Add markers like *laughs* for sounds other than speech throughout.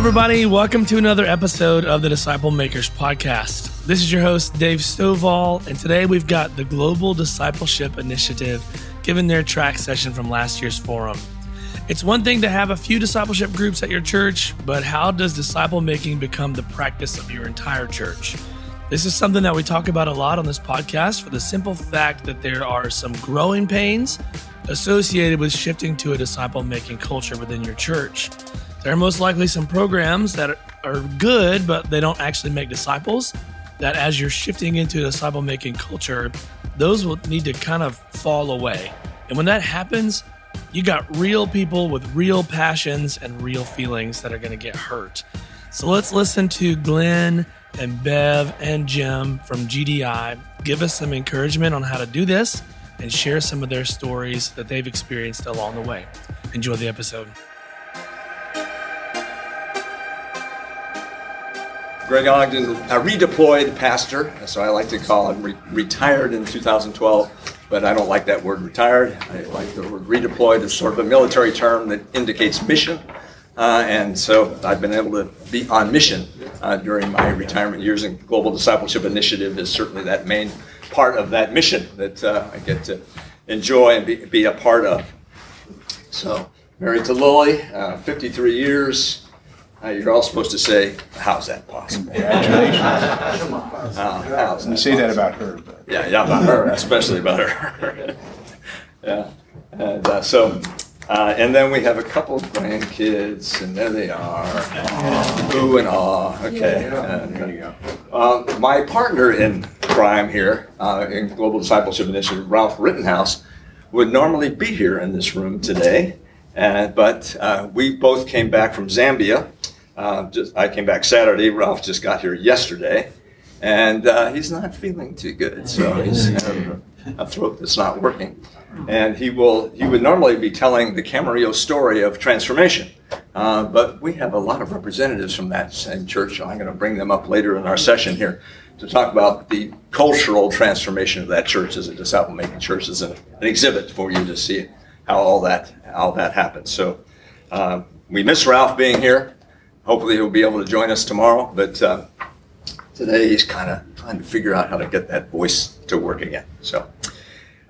everybody. Welcome to another episode of the Disciple Makers Podcast. This is your host, Dave Stovall, and today we've got the Global Discipleship Initiative giving their track session from last year's forum. It's one thing to have a few discipleship groups at your church, but how does disciple making become the practice of your entire church? This is something that we talk about a lot on this podcast for the simple fact that there are some growing pains associated with shifting to a disciple making culture within your church. There are most likely some programs that are good, but they don't actually make disciples. That as you're shifting into a disciple making culture, those will need to kind of fall away. And when that happens, you got real people with real passions and real feelings that are going to get hurt. So let's listen to Glenn and Bev and Jim from GDI give us some encouragement on how to do this and share some of their stories that they've experienced along the way. Enjoy the episode. Greg Ogden, a redeployed pastor, so I like to call him, re- retired in 2012, but I don't like that word retired. I like the word redeployed as sort of a military term that indicates mission. Uh, and so I've been able to be on mission uh, during my retirement years, and Global Discipleship Initiative is certainly that main part of that mission that uh, I get to enjoy and be, be a part of. So, married to Lily, uh, 53 years. Uh, you're all supposed to say, "How's that possible?" Congratulations. Uh, how's You that say that about her, but yeah, yeah, about her, especially about her. *laughs* yeah, and uh, so, uh, and then we have a couple of grandkids, and there they are. Ooh and ah. Okay. And, there you go. uh, my partner in crime here uh, in Global Discipleship Initiative, Ralph Rittenhouse, would normally be here in this room today, uh, but uh, we both came back from Zambia. Uh, just, I came back Saturday. Ralph just got here yesterday, and uh, he's not feeling too good. So he's a throat that's not working, and he will. He would normally be telling the Camarillo story of transformation, uh, but we have a lot of representatives from that same church. I'm going to bring them up later in our session here to talk about the cultural transformation of that church as a disciple-making church as an, an exhibit for you to see how all that how that happens. So uh, we miss Ralph being here. Hopefully he'll be able to join us tomorrow, but uh, today he's kind of trying to figure out how to get that voice to work again. So,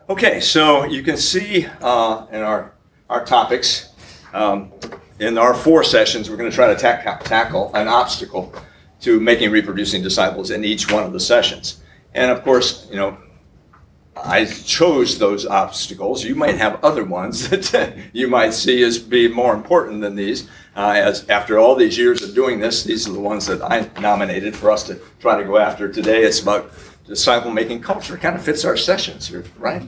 okay, so you can see uh, in our our topics um, in our four sessions, we're going to try to tack- tackle an obstacle to making reproducing disciples in each one of the sessions. And of course, you know, I chose those obstacles. You might have other ones *laughs* that you might see as being more important than these. Uh, as after all these years of doing this, these are the ones that I nominated for us to try to go after. Today, it's about disciple making culture. It kind of fits our sessions here, right?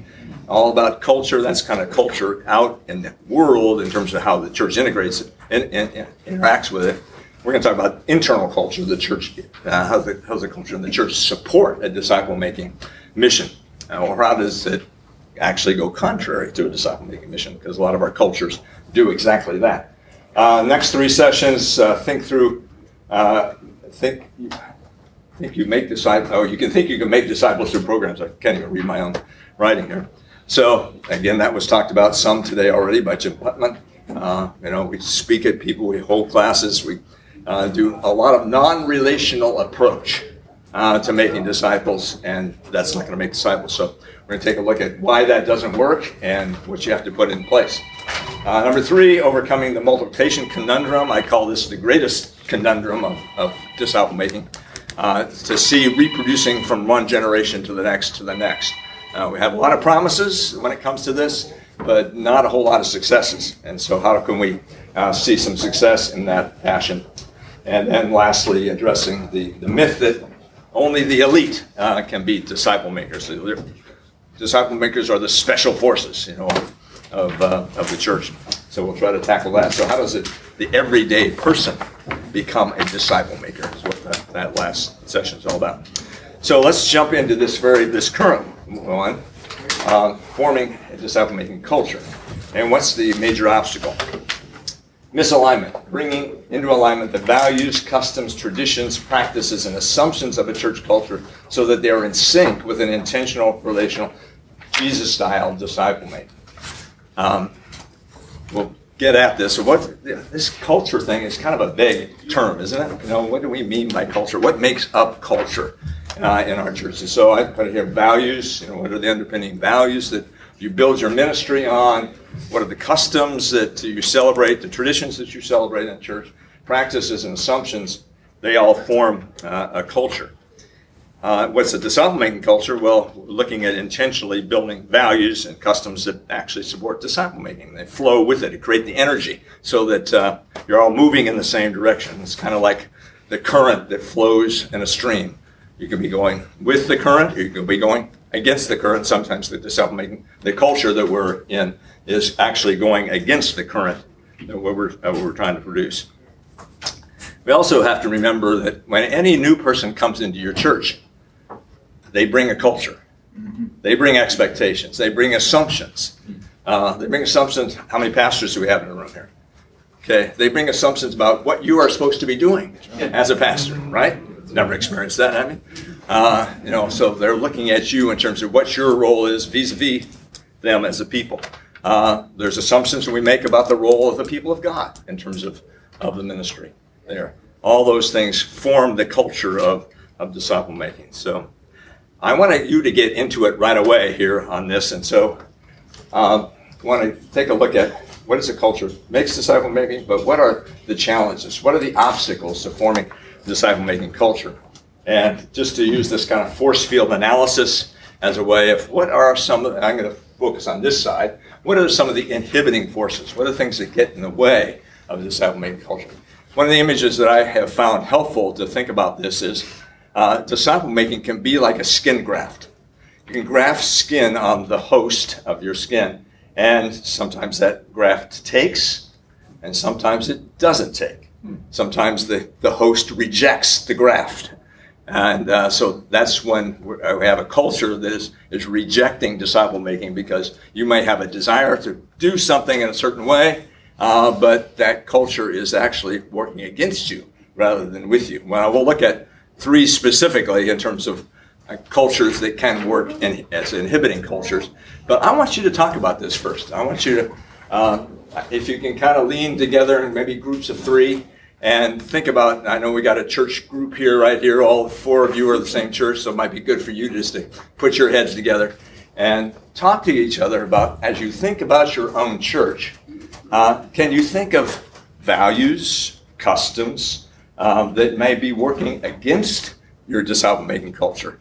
All about culture. That's kind of culture out in the world in terms of how the church integrates it and, and, and interacts with it. We're going to talk about internal culture, the church, uh, how the, how's the culture in the church support a disciple making mission or how does it actually go contrary to a disciple making mission? Because a lot of our cultures do exactly that. Uh, next three sessions, uh, think through, uh, think, think you make disciples, oh, you can think you can make disciples through programs. I can't even read my own writing here. So, again, that was talked about some today already by Jim Putman. Uh, you know, we speak at people, we hold classes, we uh, do a lot of non relational approach uh, to making disciples, and that's not going to make disciples. So we're going to take a look at why that doesn't work and what you have to put in place. Uh, number three, overcoming the multiplication conundrum. I call this the greatest conundrum of, of disciple making. Uh, to see reproducing from one generation to the next to the next. Uh, we have a lot of promises when it comes to this, but not a whole lot of successes. And so, how can we uh, see some success in that fashion? And then, lastly, addressing the, the myth that only the elite uh, can be disciple makers. Disciple makers are the special forces, you know, of, uh, of the church. So we'll try to tackle that. So how does it, the everyday person become a disciple maker? Is what that, that last session is all about. So let's jump into this very this current one, uh, forming a disciple making culture. And what's the major obstacle? Misalignment, bringing into alignment the values, customs, traditions, practices, and assumptions of a church culture so that they are in sync with an intentional, relational, Jesus style disciple making. Um, we'll get at this. So What this culture thing is kind of a vague term, isn't it? You know, what do we mean by culture? What makes up culture uh, in our churches? So I put here values. You know, what are the underpinning values that you build your ministry on? What are the customs that you celebrate? The traditions that you celebrate in church? Practices and assumptions. They all form uh, a culture. Uh, what's a disciple making culture? Well, looking at intentionally building values and customs that actually support disciple making. They flow with it, to create the energy so that uh, you're all moving in the same direction. It's kind of like the current that flows in a stream. You can be going with the current, you can be going against the current. Sometimes the the culture that we're in, is actually going against the current that we're, uh, we're trying to produce. We also have to remember that when any new person comes into your church, they bring a culture. Mm-hmm. They bring expectations. They bring assumptions. Uh, they bring assumptions. How many pastors do we have in the room here? Okay, they bring assumptions about what you are supposed to be doing as a pastor, right? Never experienced that, I mean. Uh, you know, so they're looking at you in terms of what your role is vis-a-vis them as a people. Uh, there's assumptions that we make about the role of the people of God in terms of, of the ministry. There, all those things form the culture of, of disciple making. So, I want you to get into it right away here on this, and so um, want to take a look at what is the culture makes disciple making, but what are the challenges? What are the obstacles to forming disciple making culture? And just to use this kind of force field analysis as a way of what are some of, I'm going to focus on this side, what are some of the inhibiting forces? What are the things that get in the way of disciple making culture? One of the images that I have found helpful to think about this is uh, disciple making can be like a skin graft. You can graft skin on the host of your skin, and sometimes that graft takes, and sometimes it doesn't take. Sometimes the, the host rejects the graft. And uh, so that's when uh, we have a culture that is, is rejecting disciple making because you may have a desire to do something in a certain way, uh, but that culture is actually working against you rather than with you. Well, we'll look at three specifically in terms of uh, cultures that can work in, as inhibiting cultures. But I want you to talk about this first. I want you to, uh, if you can kind of lean together in maybe groups of three and think about, I know we got a church group here, right here. All four of you are the same church, so it might be good for you just to put your heads together and talk to each other about, as you think about your own church, uh, can you think of values, customs, um, that may be working against your disciple making culture?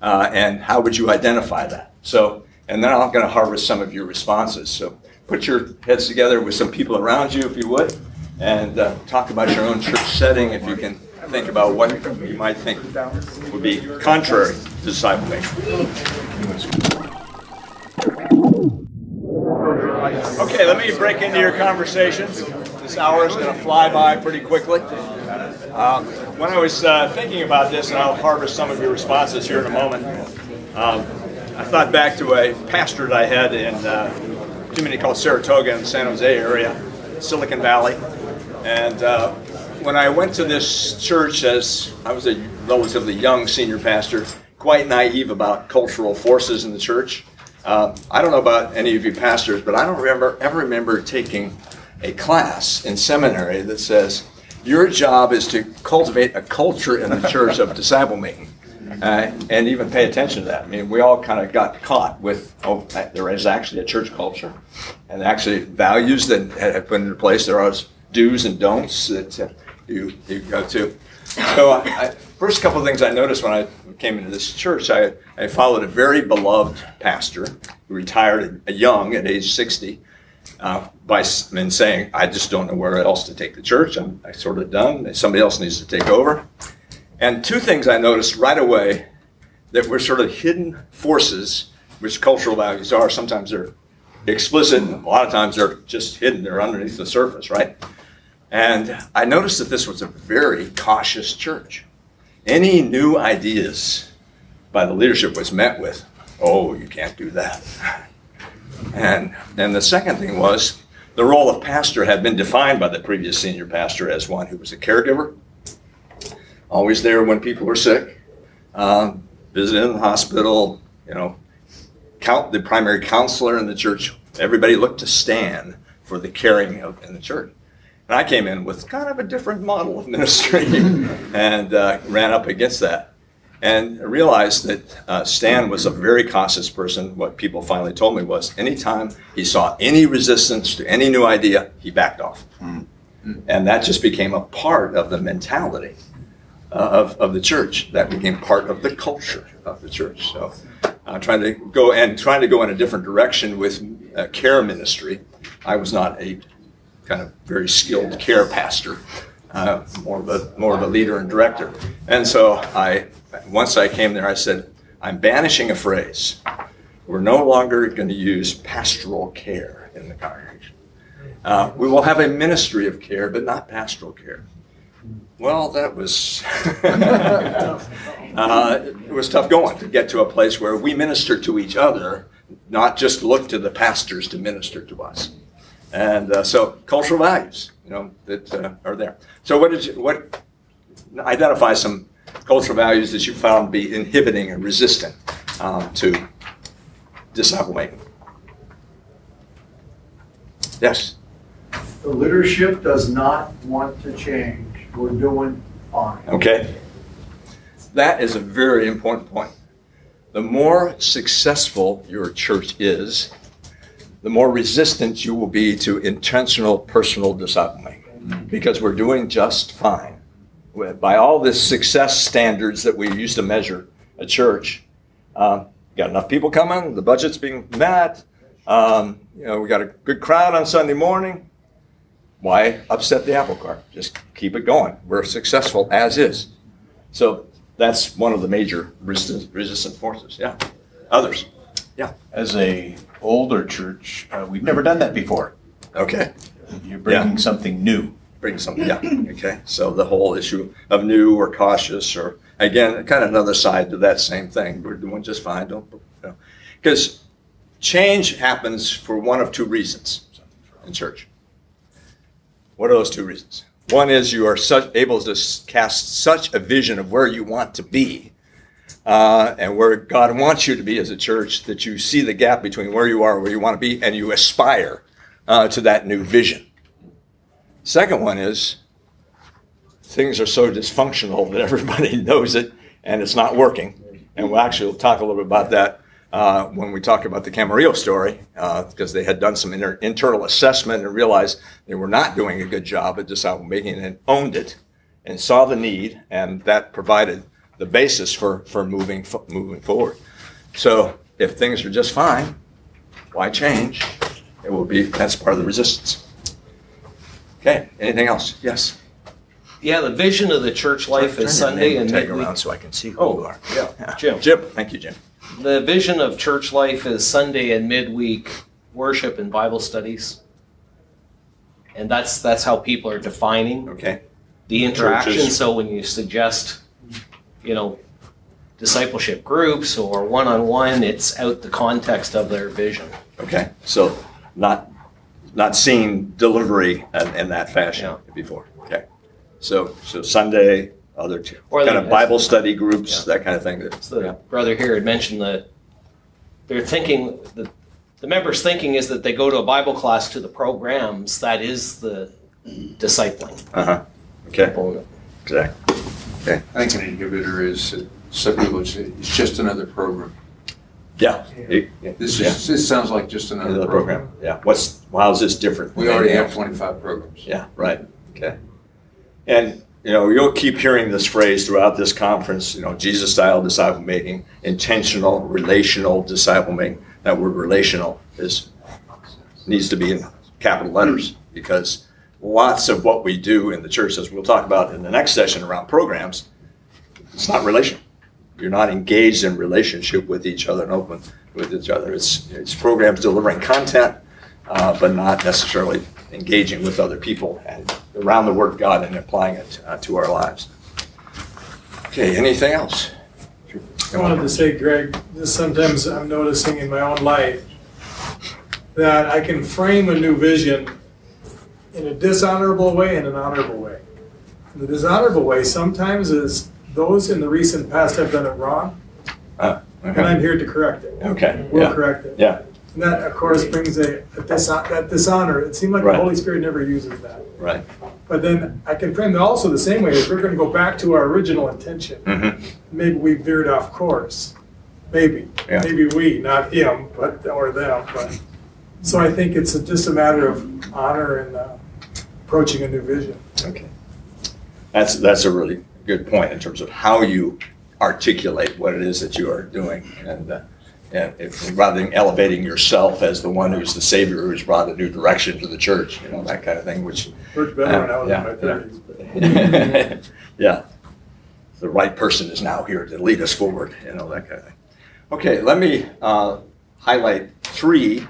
Uh, and how would you identify that? So, and then I'm going to harvest some of your responses. So, put your heads together with some people around you, if you would, and uh, talk about your own church setting if you can think about what you might think would be contrary to disciple making. Okay, let me break into your conversations. This hour is going to fly by pretty quickly. Uh, when I was uh, thinking about this, and I'll harvest some of your responses here in a moment, um, I thought back to a pastorate I had in uh, a community called Saratoga in the San Jose area, Silicon Valley. And uh, when I went to this church as I was a relatively young senior pastor, quite naive about cultural forces in the church. Uh, I don't know about any of you pastors, but I don't remember ever remember taking a class in seminary that says your job is to cultivate a culture in the church of disciple making. Uh, and even pay attention to that. I mean, we all kind of got caught with, oh, there is actually a church culture, and actually values that have been in place. There are do's and don'ts that uh, you, you go to. So, uh, I, first couple of things I noticed when I came into this church, I, I followed a very beloved pastor who retired young at age 60 uh, by and saying, I just don't know where else to take the church. I'm I sort of done. Somebody else needs to take over. And two things I noticed right away that were sort of hidden forces, which cultural values are. Sometimes they're explicit, and a lot of times they're just hidden. They're underneath the surface, right? And I noticed that this was a very cautious church. Any new ideas by the leadership was met with, oh, you can't do that. And, and the second thing was the role of pastor had been defined by the previous senior pastor as one who was a caregiver, always there when people were sick, uh, visiting the hospital, you know, count the primary counselor in the church. Everybody looked to Stan for the caring of in the church. And I came in with kind of a different model of *laughs* ministry and uh, ran up against that. And realized that uh, Stan was a very cautious person. What people finally told me was anytime he saw any resistance to any new idea, he backed off. Mm-hmm. And that just became a part of the mentality uh, of, of the church. That became part of the culture of the church. So uh, trying to go and trying to go in a different direction with uh, care ministry. I was not a kind of very skilled care pastor, uh, more of a more of a leader and director. And so I, once I came there, I said, I'm banishing a phrase. We're no longer going to use pastoral care in the congregation. Uh, we will have a ministry of care, but not pastoral care. Well, that was *laughs* uh, it was tough going to get to a place where we minister to each other, not just look to the pastors to minister to us. And uh, so, cultural values, you know, that uh, are there. So, what did you, what identify some cultural values that you found to be inhibiting and resistant um, to disciple making? Yes. The leadership does not want to change. We're doing fine. Okay. That is a very important point. The more successful your church is, the more resistant you will be to intentional personal disciple making because we're doing just fine. By all the success standards that we used to measure a church, um, got enough people coming, the budget's being met, um, you know, we got a good crowd on Sunday morning. Why upset the apple cart? Just keep it going. We're successful as is. So that's one of the major resistant forces. Yeah. Others. Yeah. As a older church, uh, we've never done that before. Okay. You're bringing yeah. something new. Bring something. Yeah. Okay. So the whole issue of new or cautious, or again, kind of another side to that same thing. We're doing just fine. Don't. Because you know. change happens for one of two reasons in church. What are those two reasons? One is you are such, able to cast such a vision of where you want to be uh, and where God wants you to be as a church that you see the gap between where you are and where you want to be and you aspire uh, to that new vision. Second one is things are so dysfunctional that everybody *laughs* knows it and it's not working. And we'll actually talk a little bit about that uh, when we talk about the Camarillo story, because uh, they had done some inter- internal assessment and realized they were not doing a good job at disciple making and owned it and saw the need, and that provided the basis for, for moving, moving forward. So if things are just fine, why change? It will be, that's part of the resistance. Okay, anything else? Yes. Yeah, the vision of the church life turn, is Sunday and take around so I can see who oh, you are. Yeah, yeah. Jim. Jim, thank you, Jim the vision of church life is Sunday and midweek worship and Bible studies. And that's that's how people are defining okay. the interaction. Churches. So when you suggest, you know, discipleship groups or one on one, it's out the context of their vision. Okay. So not not seeing delivery in, in that fashion yeah. before. Okay. So so Sunday, other two, or kind of Bible study groups, yeah. that kind of thing. So the yeah. brother here had mentioned that they're thinking the the members' thinking is that they go to a Bible class to the programs. That is the discipling. Uh huh. Okay. Component. Exactly. Okay. I think an inhibitor is uh, some people say it's just another program. Yeah. It, this yeah. is this sounds like just another, another program. program. Yeah. What's how is this different? We already have 25 programs. Yeah. Right. Okay. And you know, you'll keep hearing this phrase throughout this conference, you know, Jesus style disciple making, intentional, relational disciple making. That word relational is needs to be in capital letters because lots of what we do in the church, as we'll talk about in the next session around programs, it's not relational. You're not engaged in relationship with each other and open with each other. It's it's programs delivering content, uh, but not necessarily engaging with other people and around the Word of God and applying it uh, to our lives. Okay, anything else? I wanted to say, Greg, sometimes I'm noticing in my own life that I can frame a new vision in a dishonorable way and an honorable way. And the dishonorable way sometimes is those in the recent past have done it wrong, uh, okay. and I'm here to correct it. Okay. We'll yeah. correct it. Yeah. And that, of course, brings a, a dishon- that dishonor. It seemed like Right. the Holy Spirit never uses that. Right. But then I can frame it also the same way. If we're going to go back to our original intention, Mhm. maybe we veered off course. Maybe. Yeah. Maybe we, not him, but or them. But so I think it's a, just a matter of honor and uh, approaching a new vision. Okay. That's, that's a really good point in terms of how you articulate what it is that you are doing. And, uh, and if, rather than elevating yourself as the one who's the savior who's brought a new direction to the church, you know, that kind of thing, which. Worked better when I was Yeah, in my yeah. thirties. But *laughs* Yeah. The right person is now here to lead us forward, you know, that kind of thing. Okay, let me uh, highlight three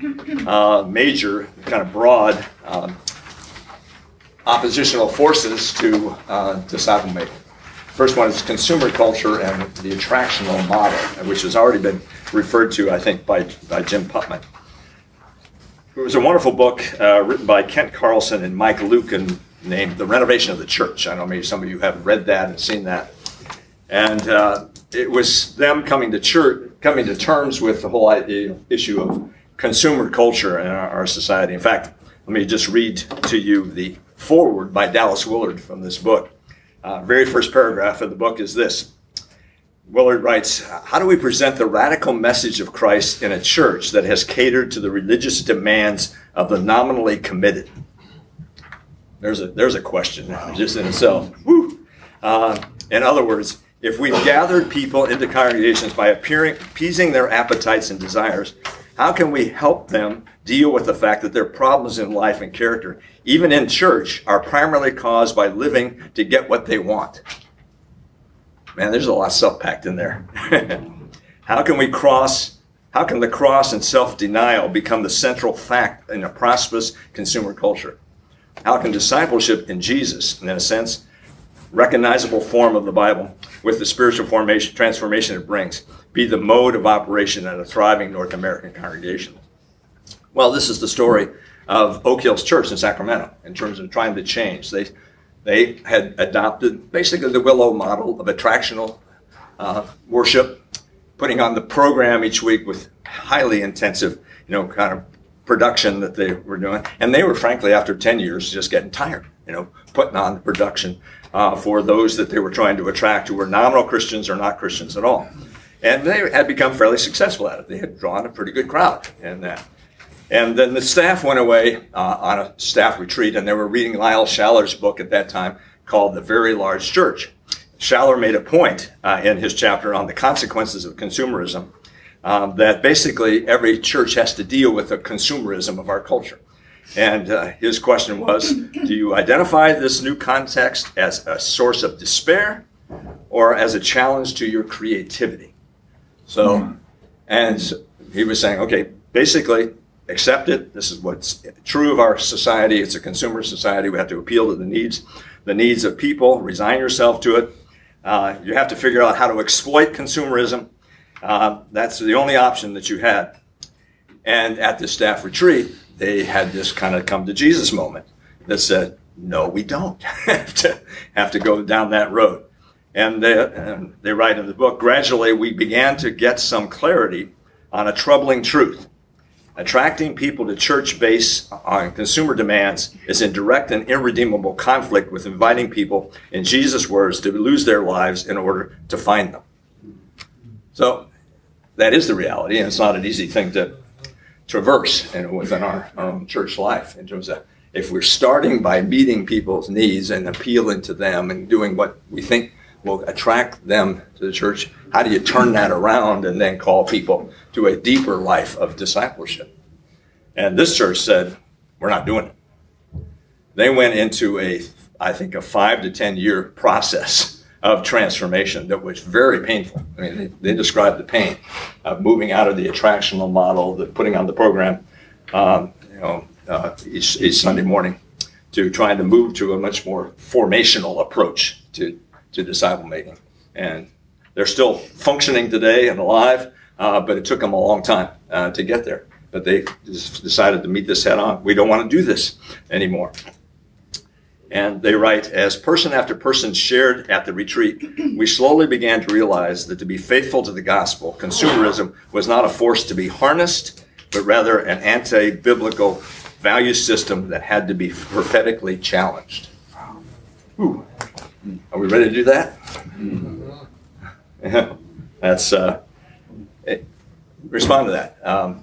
uh, major, kind of broad um, oppositional forces to uh, disciple making. First one is consumer culture and the attractional model, which has already been referred to, I think, by, by Jim Putman. It was a wonderful book uh, written by Kent Carlson and Mike Lueken named The Renovation of the Church. I know maybe some of you have read that and seen that. And uh, it was them coming to church, coming to terms with the whole issue of consumer culture in our, our society. In fact, let me just read to you the foreword by Dallas Willard from this book. Uh, very first paragraph of the book is this. Willard writes, How do we present the radical message of Christ in a church that has catered to the religious demands of the nominally committed? There's a, there's a question just in itself. Uh, in other words, if we've gathered people into congregations by appearing, appeasing their appetites and desires, how can we help them deal with the fact that their problems in life and character, even in church, are primarily caused by living to get what they want? Man, there's a lot of stuff packed in there. *laughs* how can we cross? How can the cross and self denial become the central fact in a prosperous consumer culture? How can discipleship in Jesus, in a sense, recognizable form of the Bible, with the spiritual formation, transformation it brings, be the mode of operation in a thriving North American congregation? Well, this is the story of Oak Hills Church in Sacramento in terms of trying to change. They, they had adopted basically the Willow model of attractional uh, worship, putting on the program each week with highly intensive, you know, kind of production that they were doing. And they were, frankly, after 10 years, just getting tired, you know, putting on the production uh, for those that they were trying to attract who were nominal Christians or not Christians at all. And they had become fairly successful at it. They had drawn a pretty good crowd in that. And then the staff went away uh, on a staff retreat, and they were reading Lyle Schaller's book at that time called The Very Large Church. Schaller made a point uh, in his chapter on the consequences of consumerism um, that basically every church has to deal with the consumerism of our culture. And uh, his question was Do you identify this new context as a source of despair or as a challenge to your creativity? So, and he was saying, okay, basically, accept it. This is what's true of our society. It's a consumer society. We have to appeal to the needs, the needs of people. Resign yourself to it. Uh, you have to figure out how to exploit consumerism. Uh, that's the only option that you had. And at the staff retreat, they had this kind of come to Jesus moment that said, "No, we don't *laughs* have to have to go down that road." And they, and they write in the book, gradually we began to get some clarity on a troubling truth. Attracting people to church based on consumer demands is in direct and irredeemable conflict with inviting people, in Jesus' words, to lose their lives in order to find them. So that is the reality, and it's not an easy thing to traverse know, within our, our own church life in terms of if we're starting by meeting people's needs and appealing to them and doing what we think will attract them to the church, how do you turn that around and then call people to a deeper life of discipleship? And this church said, we're not doing it. They went into a, I think, a five to 10 year process of transformation that was very painful. I mean, they, they described the pain of moving out of the attractional model, the putting on the program, um, you know, uh, each, each Sunday morning, to trying to move to a much more formational approach to, to disciple making. And they're still functioning today and alive, uh, but it took them a long time uh, to get there. But they decided to meet this head on. We don't want to do this anymore. And they write, as person after person shared at the retreat, we slowly began to realize that to be faithful to the gospel, consumerism was not a force to be harnessed, but rather an anti-biblical value system that had to be prophetically challenged. Ooh. Are we ready to do that? Yeah. *laughs* That's uh, it- respond to that um,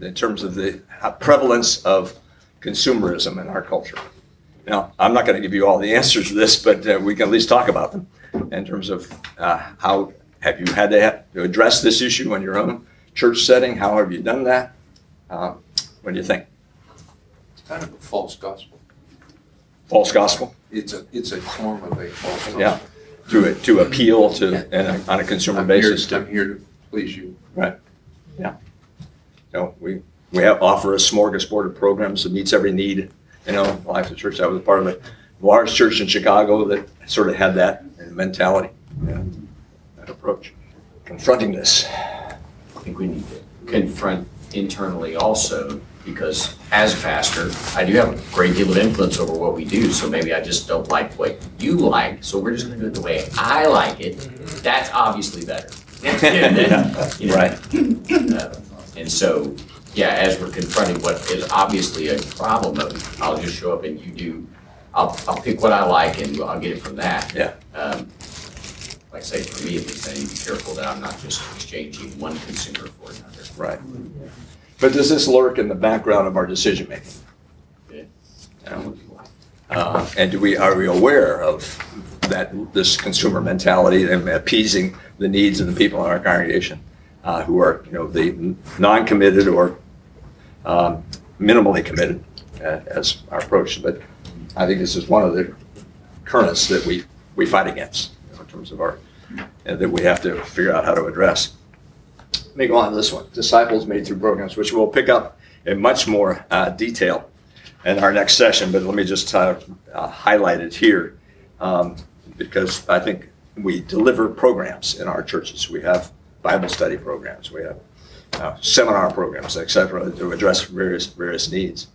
in terms of the prevalence of consumerism in our culture. Now, I'm not going to give you all the answers to this, but uh, we can at least talk about them in terms of uh, how have you had to, ha- to address this issue in your own church setting? How have you done that? Uh, what do you think? It's kind of a false gospel. False gospel? It's a, it's a form of a false. Yeah. To, it- to appeal to and a, on a consumer I'm here, basis. To, I'm here to please you. Right. Yeah. No, we, we have, offer a smorgasbord of programs that meets every need, you know, Life of Church. That was part of a large church in Chicago that sort of had that mentality, and that approach. Confronting this. I think we need to confront internally also, because as a pastor, I do have a great deal of influence over what we do, so maybe I just don't like what you like, so we're just gonna do it the way I like it. That's obviously better. Then, *laughs* you know, Right. uh, And so, yeah, as we're confronting what is obviously a problem of, I'll just show up and you do, I'll, I'll pick what I like and I'll get it from that. Yeah. Um, Like I say, for me at least, I need to be careful that I'm not just exchanging one consumer for another. Right. But does this lurk in the background of our decision making? Uh, and do we are we aware of that this consumer mentality and appeasing the needs of the people in our congregation uh, who are you know the non-committed or um, minimally committed uh, as our approach? But I think this is one of the currents that we we fight against you know, in terms of our and that we have to figure out how to address. Let me go on to this one. Disciples made through programs, which we'll pick up in much more uh, detail in our next session, but let me just uh, uh, highlight it here um, because I think we deliver programs in our churches. We have Bible study programs, we have uh, seminar programs, et cetera, to address various various needs.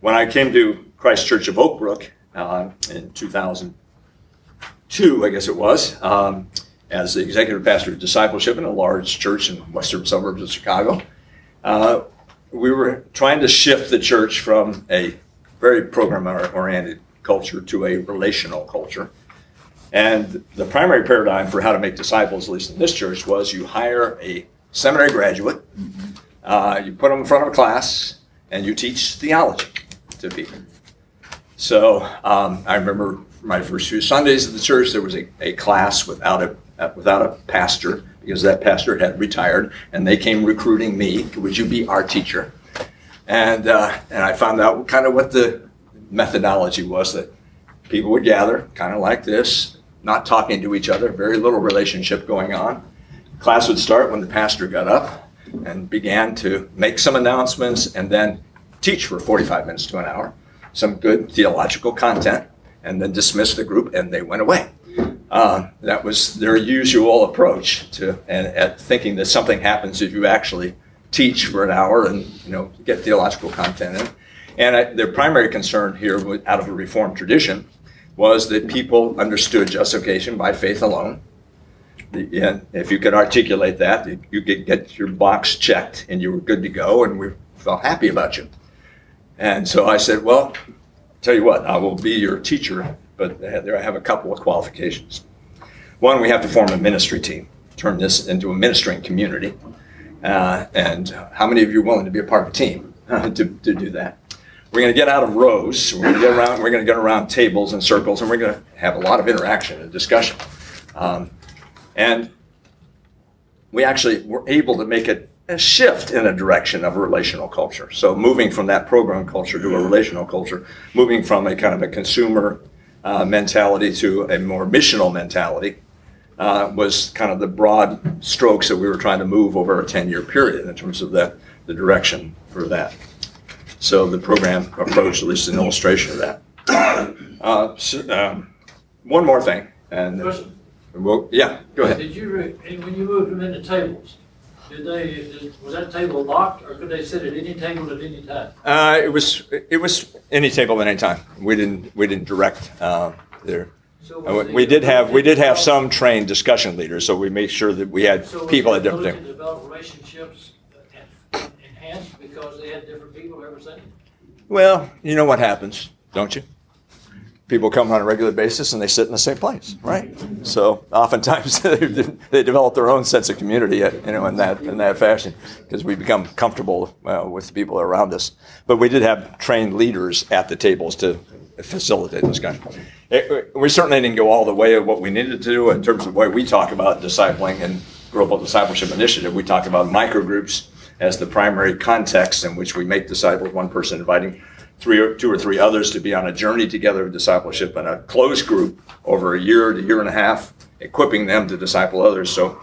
When I came to Christ Church of Oak Brook uh, in 2002, I guess it was, um, as the executive pastor of discipleship in a large church in western suburbs of Chicago, uh, we were trying to shift the church from a very program oriented culture to a relational culture. And the primary paradigm for how to make disciples, at least in this church, was you hire a seminary graduate, uh, you put them in front of a class, and you teach theology to people. So um, I remember my first few Sundays at the church, there was a, a class without a without a pastor because that pastor had retired, and they came recruiting me. Would you be our teacher? And uh, and I found out kind of what the methodology was that people would gather, kind of like this, not talking to each other, very little relationship going on. Class would start when the pastor got up and began to make some announcements and then teach for 45 minutes to an hour, some good theological content, and then dismiss the group, and they went away. Uh, that was their usual approach to and at thinking that something happens if you actually teach for an hour and you know get theological content in. And I, their primary concern here, out of a Reformed tradition, was that people understood justification by faith alone. The, and if you could articulate that, you, you could get your box checked and you were good to go, and we felt happy about you. And so I said, well, tell you what, I will be your teacher but there I have a couple of qualifications. One, we have to form a ministry team, turn this into a ministering community. Uh, and how many of you are willing to be a part of a team uh, to, to do that? We're going to get out of rows. We're going to get around. We're going to get around tables and circles, and we're going to have a lot of interaction and discussion. Um, and we actually were able to make it a shift in a direction of a relational culture. So moving from that program culture to a relational culture, moving from a kind of a consumer uh, mentality to a more missional mentality uh, was kind of the broad strokes that we were trying to move over a 10 year period in terms of the, the direction for that. So the program approach, at least an illustration of that. Uh, so, um, one more thing, and Question. we'll, yeah, go ahead. Did you, when you moved them into tables, did they, did- was that table locked, or could they sit at any table at any time? Uh, it was it was any table at any time. We didn't we didn't direct uh, there. So Uh, we- the We did have, we did have some trained discussion leaders, so we made sure that we had so was people at different ability things. to Develop relationships and hands because they had different people every Sunday? Well, you know what happens, don't you? People come on a regular basis and they sit in the same place, right? So oftentimes *laughs* they, develop their own sense of community, uh, you know, in that in that fashion, because we become comfortable uh, with the people around us. But we did have trained leaders at the tables to facilitate discussion. It, we certainly didn't go all the way of what we needed to do in terms of way we talk about discipling and global discipleship initiative. We talk about microgroups as the primary context in which we make disciples, one person inviting three or two or three others to be on a journey together of discipleship and a closed group over a year to year and a half, equipping them to disciple others. So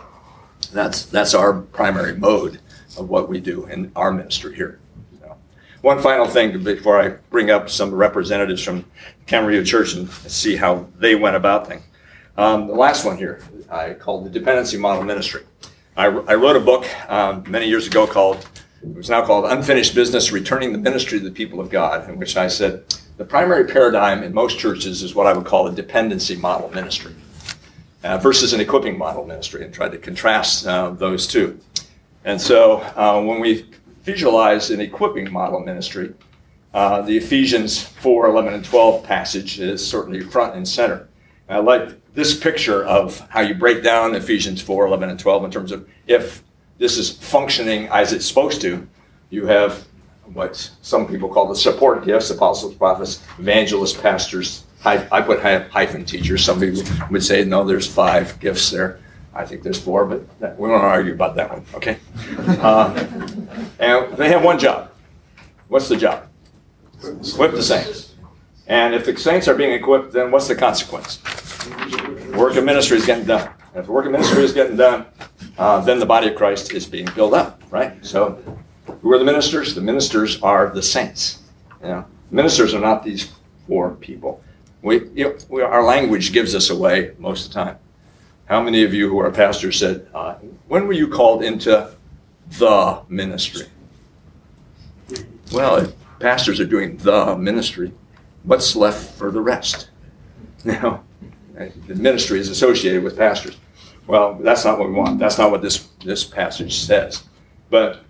that's that's our primary mode of what we do in our ministry here. So, one final thing before I bring up some representatives from Camarillo Church and see how they went about things. Um, the last one here I called the dependency model ministry. I, I wrote a book um, many years ago called it was now called Unfinished Business Returning the Ministry to the People of God, in which I said the primary paradigm in most churches is what I would call a dependency model ministry uh, versus an equipping model ministry, and tried to contrast uh, those two. And so uh, when we visualize an equipping model ministry, uh, the Ephesians 4 11 and 12 passage is certainly front and center. I like this picture of how you break down Ephesians 4 11 and 12 in terms of if this is functioning as it's supposed to, you have what some people call the support gifts apostles, prophets, evangelists, pastors. I, I put hyphen teachers. Some people would say, no, there's five gifts there. I think there's four, but we won't argue about that one, okay? *laughs* Uh, and they have one job. What's the job? Equip the saints. And if the saints are being equipped, then what's the consequence? Work of ministry is getting done. If the work of ministry is getting done, uh, then the body of Christ is being built up, right? So, who are the ministers? The ministers are the saints. You know, ministers are not these four people. We, you know, we, our language gives us away most of the time. How many of you who are pastors said, uh, "When were you called into the ministry?" Well, if pastors are doing the ministry, what's left for the rest? *laughs* Now, the ministry is associated with pastors. Well, that's not what we want. That's not what this, this passage says. But,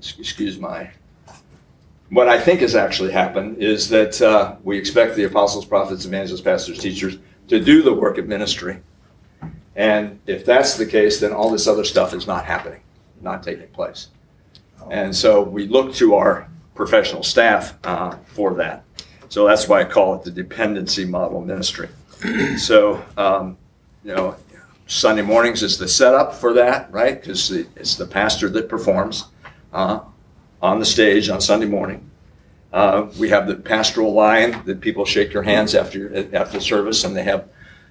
excuse my, what I think has actually happened is that uh, we expect the apostles, prophets, evangelists, pastors, teachers to do the work of ministry. And if that's the case, then all this other stuff is not happening, not taking place. And so we look to our professional staff uh, for that. So that's why I call it the dependency model ministry. *clears throat* so, um, you know, Sunday mornings is the setup for that, right? Because it's the pastor that performs uh, on the stage on Sunday morning. Uh, we have the pastoral line that people shake your hands after after service, and they have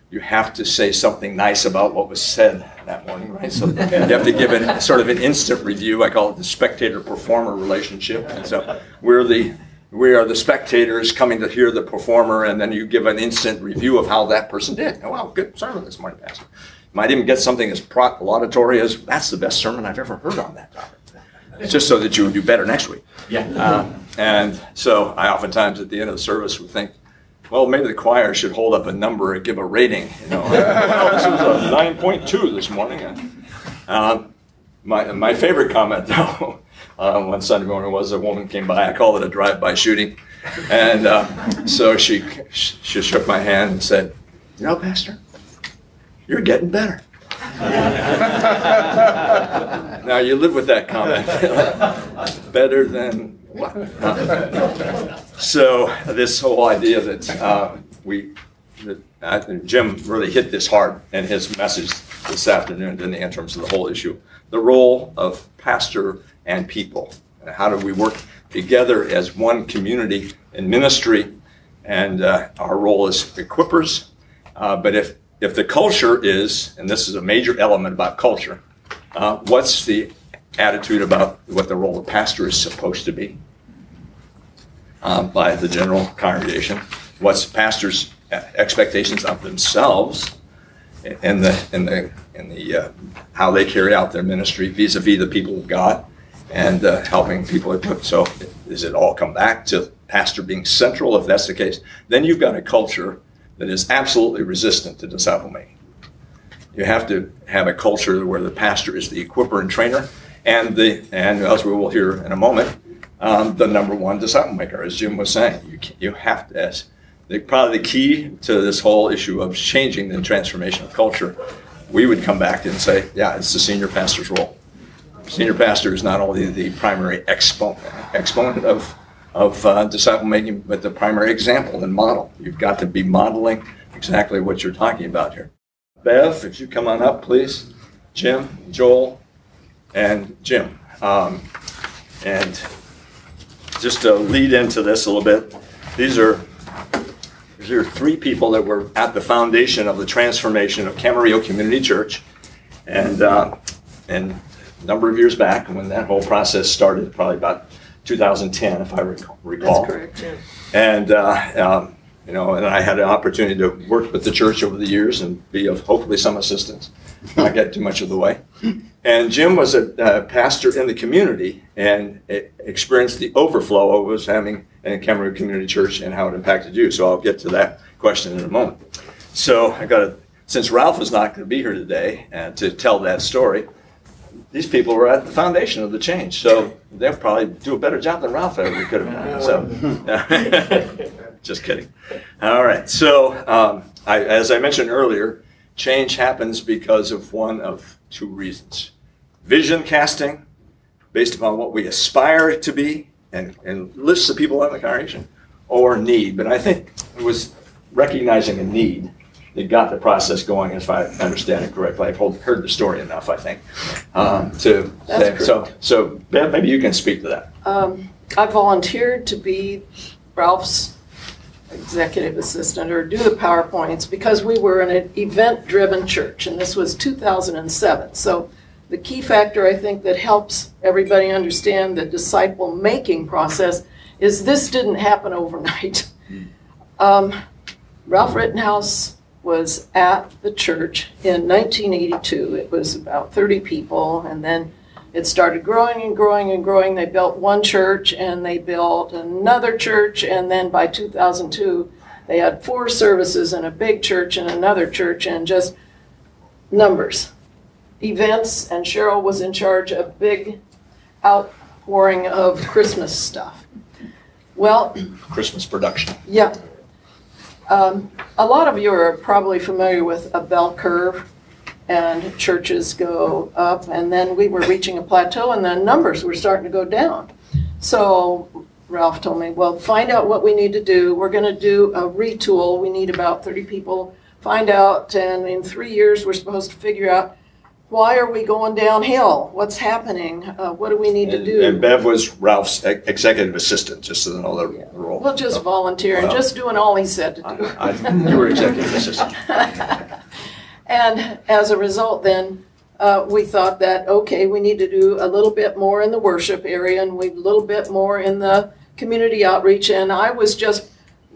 you have to say something nice about what was said that morning, right? So you have to give it sort of an instant review. I call it the spectator performer relationship, and so we're the we are the spectators coming to hear the performer, and then you give an instant review of how that person did. Oh, wow, good sermon this morning, Pastor might even get something as pro laudatory as that's the best sermon I've ever heard on that topic. It's just so that you would do better next week. Yeah. Uh, and so I oftentimes at the end of the service would think, well, maybe the choir should hold up a number and give a rating. You know, *laughs* well, this was a 9.2 this morning. Uh, my, my favorite comment, though, uh, one Sunday morning was a woman came by. I call it a drive-by shooting. And uh, so she, she shook my hand and said, you know, Pastor, you're getting better. *laughs* now you live with that comment. *laughs* better than what? so this whole idea that uh, we, that I think Jim really hit this hard in his message this afternoon, he, in terms of the whole issue, the role of pastor and people, how do we work together as one community in ministry, and uh, our role as equippers. Uh, but if if the culture is, and this is a major element about culture, uh, what's the attitude about what the role of pastor is supposed to be um, by the general congregation? What's pastors' expectations of themselves in the in the in the uh, how they carry out their ministry vis-a-vis the people of God and uh, helping people. equip. So, does it all come back to pastor being central? If that's the case, then you've got a culture that is absolutely resistant to disciple making. You have to have a culture where the pastor is the equiper and trainer, and the and as we will hear in a moment, um, the number one disciple maker, as Jim was saying. You you have to. As the, probably the key to this whole issue of changing the transformation of culture, we would come back and say, yeah, it's the senior pastor's role. Senior pastor is not only the primary exponent, exponent of of uh, disciple making, but the primary example and model. You've got to be modeling exactly what you're talking about here. Bev, if you come on up, please. Jim, Joel, and Jim. Um, and just to lead into this a little bit, these are these are three people that were at the foundation of the transformation of Camarillo Community Church, and uh, and a number of years back when that whole process started, probably about 2010, if I recall. That's correct, yeah. And, uh, um, you know, and I had an opportunity to work with the church over the years and be of hopefully some assistance, not get too much of the way. And Jim was a uh, pastor in the community and experienced the overflow of was having in Camarillo Community Church and how it impacted you. So I'll get to that question in a moment. So I got to, since Ralph is not going to be here today and to tell that story, these people were at the foundation of the change. So they'll probably do a better job than Ralph ever could have done. So, *laughs* just kidding. All right. So, um, I, as I mentioned earlier, change happens because of one of two reasons vision casting, based upon what we aspire to be, and, and lists of people in the congregation, or need. But I think it was recognizing a need that got the process going, if I understand it correctly. I've hold- heard the story enough, I think, um, to say, so. So, Bev, maybe you can speak to that. Um, I volunteered to be Ralph's executive assistant or do the PowerPoints because we were an event-driven church, and this was 2007. So the key factor I think that helps everybody understand the disciple-making process is this didn't happen overnight. Um, Ralph Rittenhouse was at the church in 1982. It was about 30 people, and then it started growing and growing and growing. They built one church and they built another church, and then by 2002, they had four services in a big church and another church, and just numbers, events. And Cheryl was in charge of big outpouring of Christmas stuff. Well, Christmas production. yeah. Um, a lot of you are probably familiar with a bell curve, and churches go up, and then we were reaching a plateau, and then numbers were starting to go down. So Ralph told me, well, find out what we need to do. We're going to do a retool. We need about 30 people. Find out, and in three years, we're supposed to figure out why are we going downhill? What's happening? Uh, what do we need to And, do? and Bev was Ralph's e- executive assistant, just know the the role. We'll just volunteer and Well, just doing all he said to do. I- I- You were executive assistant. *laughs* And as a result, then, uh, we thought that, okay, we need to do a little bit more in the worship area and we, a little bit more in the community outreach. And I was just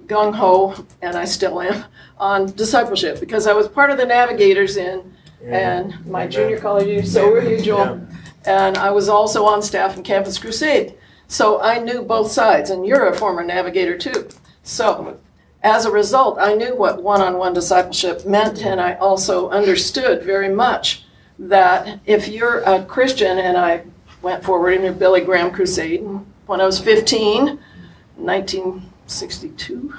gung ho, and I still am, on discipleship because I was part of the navigators in, and my junior college year, so were you, Joel. And I was also on staff in Campus Crusade. So I knew both sides, and you're a former navigator too. So as a result, I knew what one on one discipleship meant, and I also understood very much that if you're a Christian, and I went forward in your Billy Graham crusade when I was 15, 1962,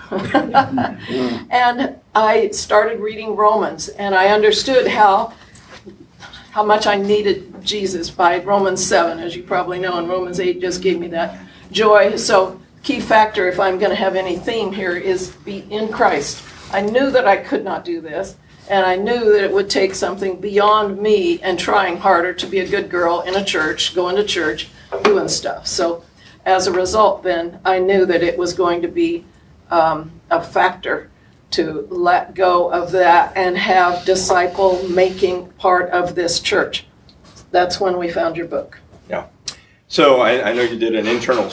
*laughs* and I started reading Romans, and I understood how how much I needed Jesus by Romans 7, as you probably know, and Romans 8 just gave me that joy. So, key factor, if I'm going to have any theme here, is be in Christ. I knew that I could not do this, and I knew that it would take something beyond me and trying harder to be a good girl in a church, going to church, doing stuff. So, as a result, then I knew that it was going to be um, a factor to let go of that and have disciple making part of this church. That's when we found your book. Yeah. So I, I know you did an internal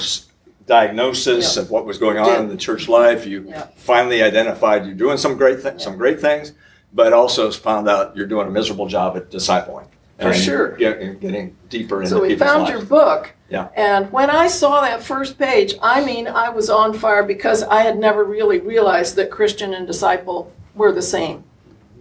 diagnosis Yeah. of what was going on in the church life. You Yeah. finally identified you're doing some great things, some great things, but also found out you're doing a miserable job at discipling. For sure. Getting, getting deeper into So we found lives. your book. Yeah. And when I saw that first page, I mean, I was on fire because I had never really realized that Christian and disciple were the same.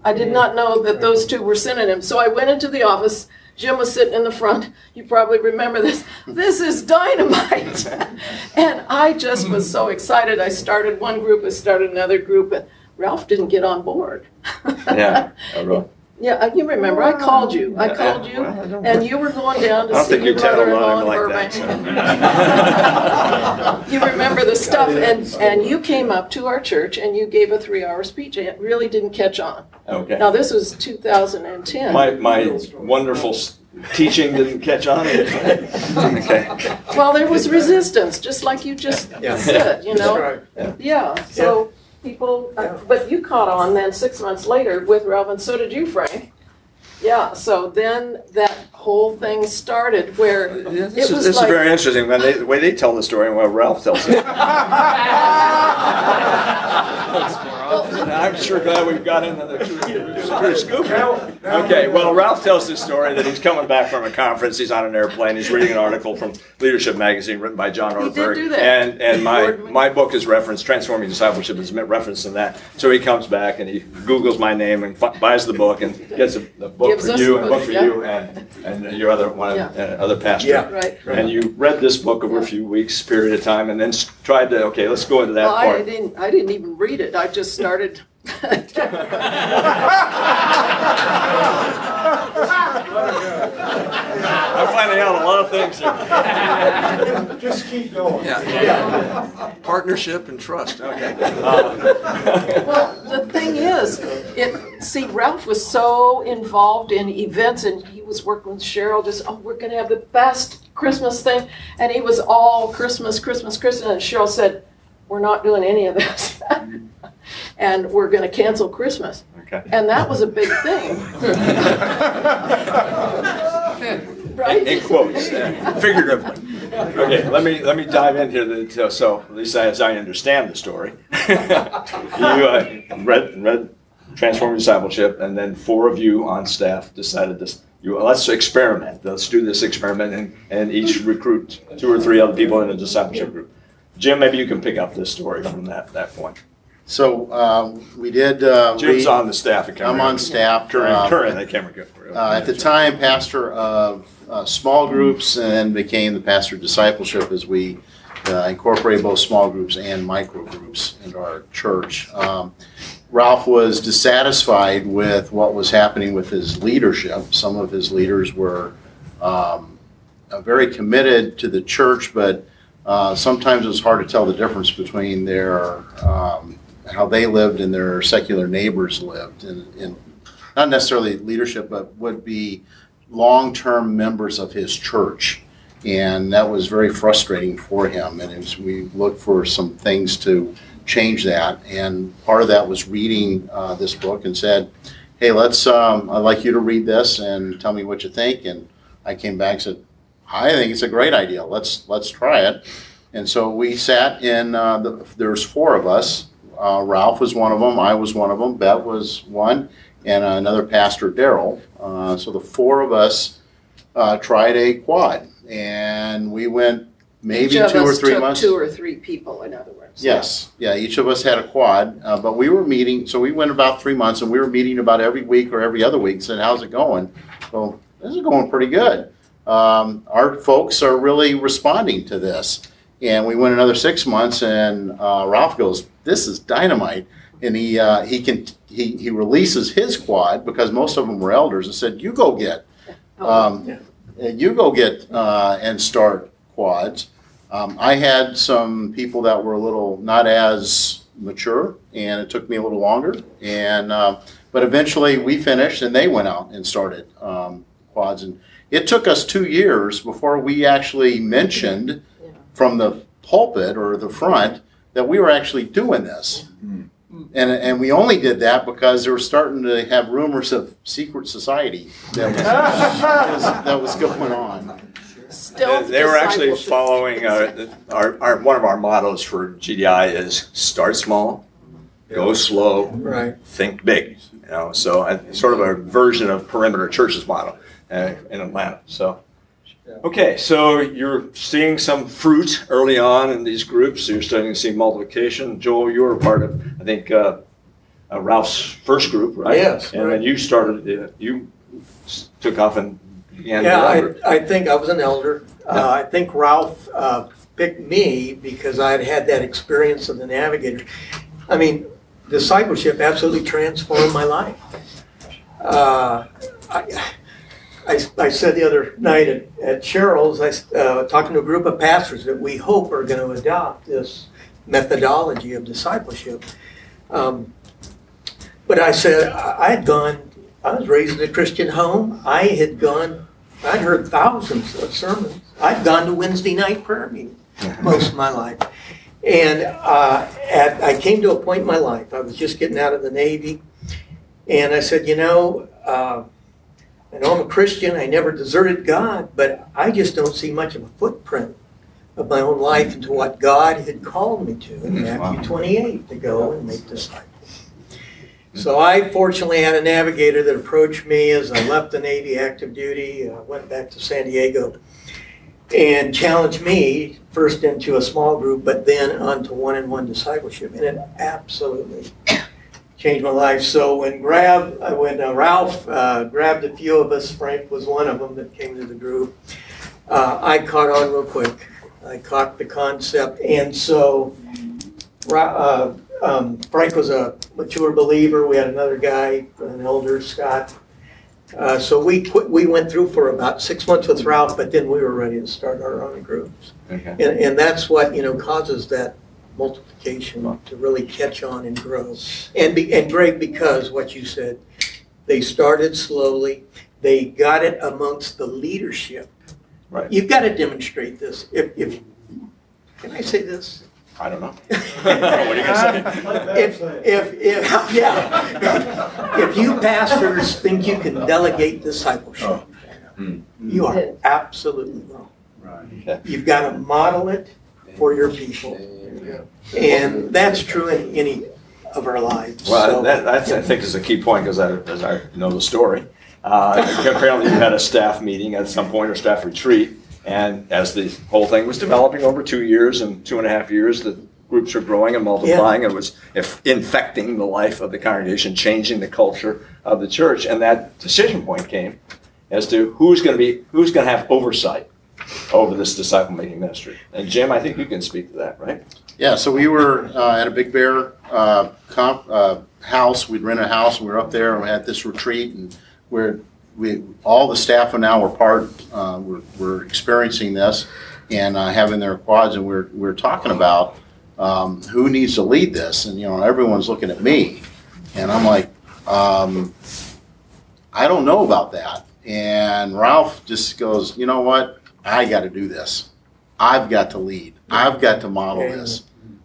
I did mm-hmm. not know that those two were synonyms. So I went into the office, Jim was sitting in the front. You probably remember this. This is dynamite. *laughs* and I just was so excited. I started one group, I started another group, and Ralph didn't get on board. Yeah. *laughs* Yeah, uh, you remember, I called you. I called you, I don't- and you were going down I to don't see think your you tattled mother-in-law on in him like Burbank. so. *laughs* You remember the stuff, and, and you came up to our church and you gave a three-hour speech, and it really didn't catch on. Okay. Now, this was 2010. My, my wonderful s- teaching didn't catch on. *laughs* Okay. Well, there was resistance, just like you just said, you know? Right. Yeah, so people, uh, but you caught on then six months later with Ralph, and so did you, Frank. Yeah, so then that whole thing started where Yeah, it This is, was this is very interesting, when they, the way they tell the story and what Ralph tells it. *laughs* *laughs* I'm sure glad we've got into the true, true scoop. Okay, well, Ralph tells this story that he's coming back from a conference, he's on an airplane, he's reading an article from Leadership Magazine written by John He did Ortberg. do that. And, and my, my book is referenced, Transforming Discipleship is referenced in that. So he comes back and he Googles my name and fi- buys the book and gets a, a book Gives for you and a book book, for yeah. you and, and your other one, Yeah. uh, other pastor. Yeah. Right. And you read this book over a few weeks period of time and then s- tried to, okay, let's go into that Well, I part. didn't, I didn't even read it, I just started. I'm finding out a lot of things here. Just keep going. Partnership and trust, okay. Uh, Well, the thing is, it, see, Ralph was so involved in events and he was working with Cheryl, just, oh, we're gonna have the best Christmas thing. And he was all Christmas, Christmas, Christmas, and Cheryl said, we're not doing any of this. *laughs* And we're gonna cancel Christmas. Okay. And that was a big thing. *laughs* Right? In quotes, figuratively. Okay, let me, let me dive in here, that- so- so, at least as I understand the story. *laughs* You uh, read, read Transforming Discipleship, and then four of you on staff decided this, you, let's experiment, let's do this experiment, and, and each recruit two or three other people in a discipleship group. Jim, maybe you can pick up this story from that, that point. So um, we did. Uh, Jim's on the staff. at I'm on staff. Current, uh, current at Camarillo. uh, at the time, pastor of uh, small groups, and then became the pastor of discipleship as we uh, incorporated both small groups and micro groups into our church. Um, Ralph was dissatisfied with what was happening with his leadership. Some of his leaders were um, uh, very committed to the church, but uh, sometimes it's hard to tell the difference between their um, how they lived and their secular neighbors lived, and, and not necessarily leadership, but would be long-term members of his church. And that was very frustrating for him. And as we looked for some things to change that, and part of that was reading uh, this book and said, "Hey, let's. Um, I'd like you to read this and tell me what you think." And I came back and said, "I think it's a great idea. Let's let's try it." And so we sat in. Uh, the, there's four of us. Uh, Ralph was one of them. I was one of them. Bev was one, and another pastor, Daryl. Uh, so the four of us uh, tried a quad, and we went maybe Each two or three months. Two or three people, in other words. Yes, yeah, each of us had a quad, uh, but we were meeting, so we went about three months, and we were meeting about every week or every other week, said, how's it going? Well, this is going pretty good. Um, our folks are really responding to this. And we went another six months, and uh, Ralph goes, this is dynamite. And he, uh, he can, he, he releases his quad, because most of them were elders, and said, you go get, um, and you go get, uh, and start quads. Um, I had some people that were a little not as mature, and it took me a little longer. And uh, but eventually we finished, and they went out and started um, quads. And it took us two years before we actually mentioned from the pulpit or the front that we were actually doing this. And, and we only did that because they were starting to have rumors of secret society that was, *laughs* that was going on. Still They were actually following, uh, our, our, one of our mottos for GDI is start small, go slow, Right. think big. You know, so sort of a version of Perimeter Church's model uh, in Atlanta. So, okay, so you're seeing some fruit early on in these groups. You're starting to see multiplication. Joel, you were a part of, I think, uh, uh, Ralph's first group, right? Yes, And then you started, uh, you took off and began Yeah. I, I think I was an elder. Uh, I think Ralph uh, picked me because I had had that experience of the navigator. I mean, discipleship absolutely transformed my life. Uh, I, I, I said the other night at, at Cheryl's, I was uh, talking to a group of pastors that we hope are going to adopt this methodology of discipleship. Um, but I said, I I had gone, I was raised in a Christian home. I had gone, I'd heard thousands of sermons. I'd gone to Wednesday night prayer meeting *laughs* most of my life. And uh, at, I came to a point in my life, I was just getting out of the Navy, and I said, you know, uh, I know I'm a Christian, I never deserted God, but I just don't see much of a footprint of my own life into what God had called me to in Matthew 28 to go and make disciples. So I fortunately had a navigator that approached me as I left the Navy active duty, uh, went back to San Diego, and challenged me first into a small group, but then onto one-on-one discipleship, and it absolutely changed my life. So when Grab, when uh, Ralph uh, grabbed a few of us, Frank was one of them that came to the group. Uh, I caught on real quick. I caught the concept, and so uh, um, Frank was a mature believer. We had another guy, an elder, Scott. Uh, so we quit, we went through for about six months with Ralph, but then we were ready to start our own groups. Okay. And, and that's what, you know, causes that multiplication to really catch on and grow. And be, and Greg, because what you said, they started slowly, they got it amongst the leadership. Right. You've got to demonstrate this. If, if, can I say this? I don't know. *laughs* what are you gonna say? If, if, if, yeah, if you pastors think you can delegate discipleship, oh. hmm. you are absolutely wrong. Okay. You've got to model it for your people. And that's true in any of our lives. Well, So- that, that's, I think is a key point, because I, as I know the story. Uh, apparently you had a staff meeting at some point, or staff retreat, and as the whole thing was developing over two years and two and a half years, the groups were growing and multiplying, and it was if- infecting the life of the congregation, changing the culture of the church, and that decision point came as to who's gonna be, who's gonna have oversight over this disciple-making ministry. And Jim, I think you can speak to that, right? Yeah, so we were uh, at a Big Bear uh, comp, uh, house. We'd rent a house, and we were up there, and we had this retreat, and we're we all the staff are now were part. Uh, we're, we're experiencing this and uh, having their quads, and we're we're talking about um, who needs to lead this, and you know everyone's looking at me, and I'm like, um, I don't know about that. And Ralph just goes, you know what? I got to do this. I've got to lead. I've got to model this.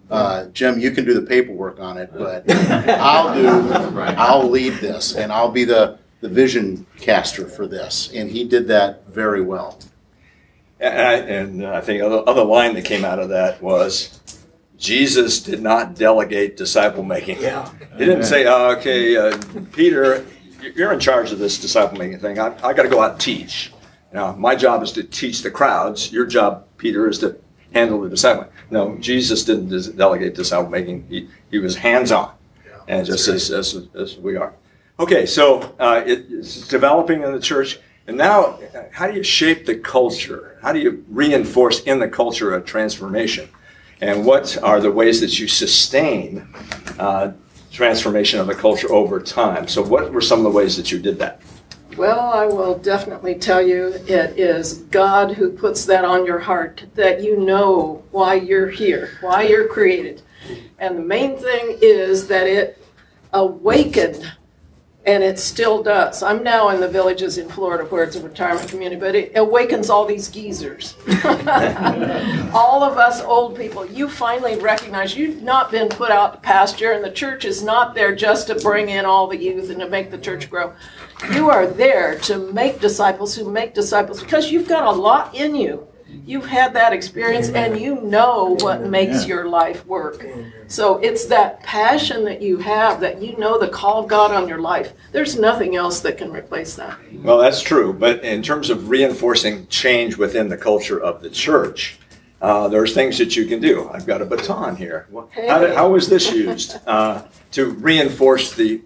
Uh, Jim, you can do the paperwork on it, but *laughs* I'll do, I'll lead this and I'll be the, the vision caster for this. And he did that very well. And I, and I think other, other line that came out of that was, Jesus did not delegate disciple making. Yeah. He didn't say, oh, okay, uh, Peter, you're in charge of this disciple making thing. I, I got to go out and teach. Now, my job is to teach the crowds. Your job, Peter, is to handle the disciple. No, Jesus didn't delegate disciple making. He, he was hands on, and just as, as, as we are. Okay, so uh, it, it's developing in the church. And now, uh, how do you shape the culture? How do you reinforce in the culture a transformation? And what are the ways that you sustain uh, transformation of the culture over time? So, what were some of the ways that you did that? Well, I will definitely tell you it is God who puts that on your heart that you know why you're here, why you're created. And the main thing is that it awakened, and it still does. I'm now in the villages in Florida where it's a retirement community, but it awakens all these geezers. *laughs* all of us old people, you finally recognize you've not been put out to pasture, and the church is not there just to bring in all the youth and to make the church grow. You are there to make disciples who make disciples because you've got a lot in you. You've had that experience and you know what makes your life work. So it's that passion that you have that you know the call of God on your life. There's nothing else that can replace that. Well, that's true. But in terms of reinforcing change within the culture of the church, uh, there's things that you can do. I've got a baton here. Well, How, did, how was this used uh, to reinforce the,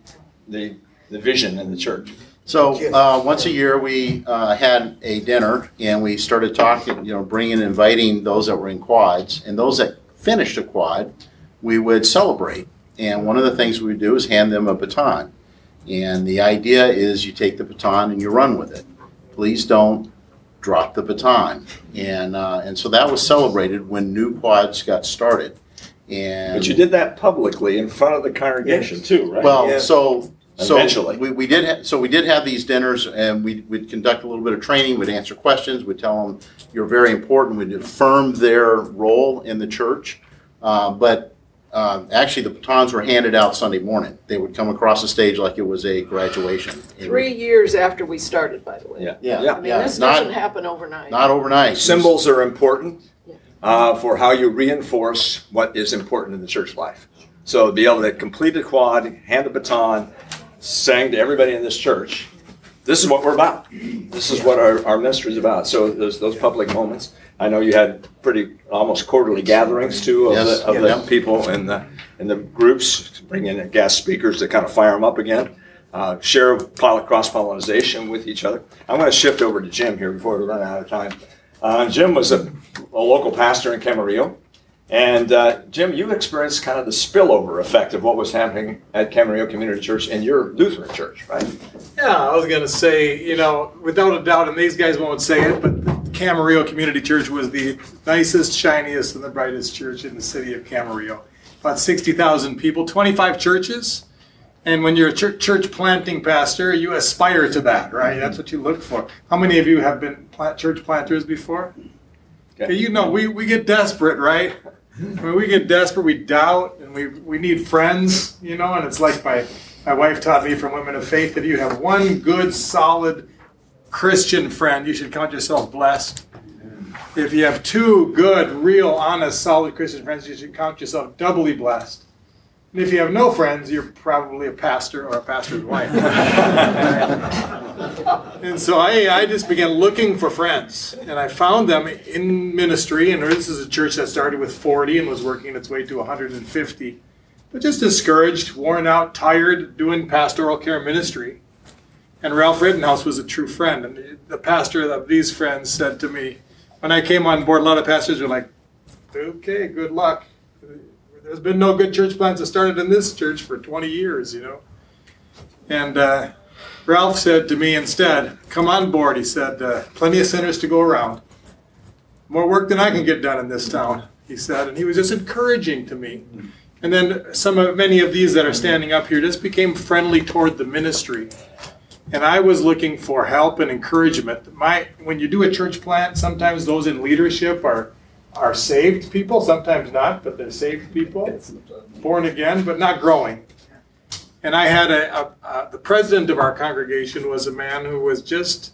the, the vision in the church? So uh, once a year, we uh, had a dinner and we started talking, you know, bringing and inviting those that were in quads. And those that finished a quad, we would celebrate. And one of the things we would do is hand them a baton. And the idea is you take the baton and you run with it. Please don't drop the baton. And, uh, and so that was celebrated when new quads got started. And But you did that publicly in front of the congregation too, right? well, Yeah. so, so Eventually. we, we did, ha- so we did have these dinners and we, we'd conduct a little bit of training, we'd answer questions, we'd tell them you're very important, we'd affirm their role in the church. Uh, but, uh, actually the batons were handed out Sunday morning. They would come across the stage like it was a graduation. Three years after we started, by the way. Yeah. Yeah, Yeah. I mean, yeah, this not- doesn't happen overnight. Not overnight. Symbols are important uh, for how you reinforce what is important in the church life. So to be able to complete a quad, hand a baton, saying to everybody in this church, this is what we're about. This is what our, our ministry is about. So those, those public moments. I know you had pretty almost quarterly gatherings too of, Yes, the, of the people and the in the groups, bring in guest speakers to kind of fire them up again. Uh, share cross pollination with each other. I'm going to shift over to Jim here before we run out of time. Uh, Jim was a, a local pastor in Camarillo. And uh, Jim, you experienced kind of the spillover effect of what was happening at Camarillo Community Church and your Lutheran church, right? Yeah, I was going to say, you know, without a doubt, and these guys won't say it, but Camarillo Community Church was the nicest, shiniest, and the brightest church in the city of Camarillo. About 60,000 people, 25 churches. And when you're a church, church planting pastor, you aspire to that, right? That's what you look for. How many of you have been plant, church planters before? Okay, you know, we, we get desperate, right? When we get desperate, we doubt and we, we need friends, you know, and it's like my, my wife taught me from Women of Faith that if you have one good, solid Christian friend, you should count yourself blessed. If you have two good, real, honest, solid Christian friends, you should count yourself doubly blessed. And if you have no friends, you're probably a pastor or a pastor's wife. *laughs* and so I, I just began looking for friends, and I found them in ministry. And this is a church that started with 40 and was working its way to 150, but just discouraged, worn out, tired doing pastoral care ministry. And Ralph Rittenhouse was a true friend. And the pastor of these friends said to me, when I came on board, a lot of pastors were like, okay, good luck. There's been no good church plants that started in this church for 20 years, you know. And uh, Ralph said to me instead, come on board. He said, uh, plenty of sinners to go around. More work than I can get done in this town, he said. And he was just encouraging to me. And then some of many of these that are standing up here just became friendly toward the ministry. And I was looking for help and encouragement. My when you do a church plant, sometimes those in leadership are are saved people, sometimes not, but they're saved people, born again, but not growing. And I had a, a, a the president of our congregation was a man who was just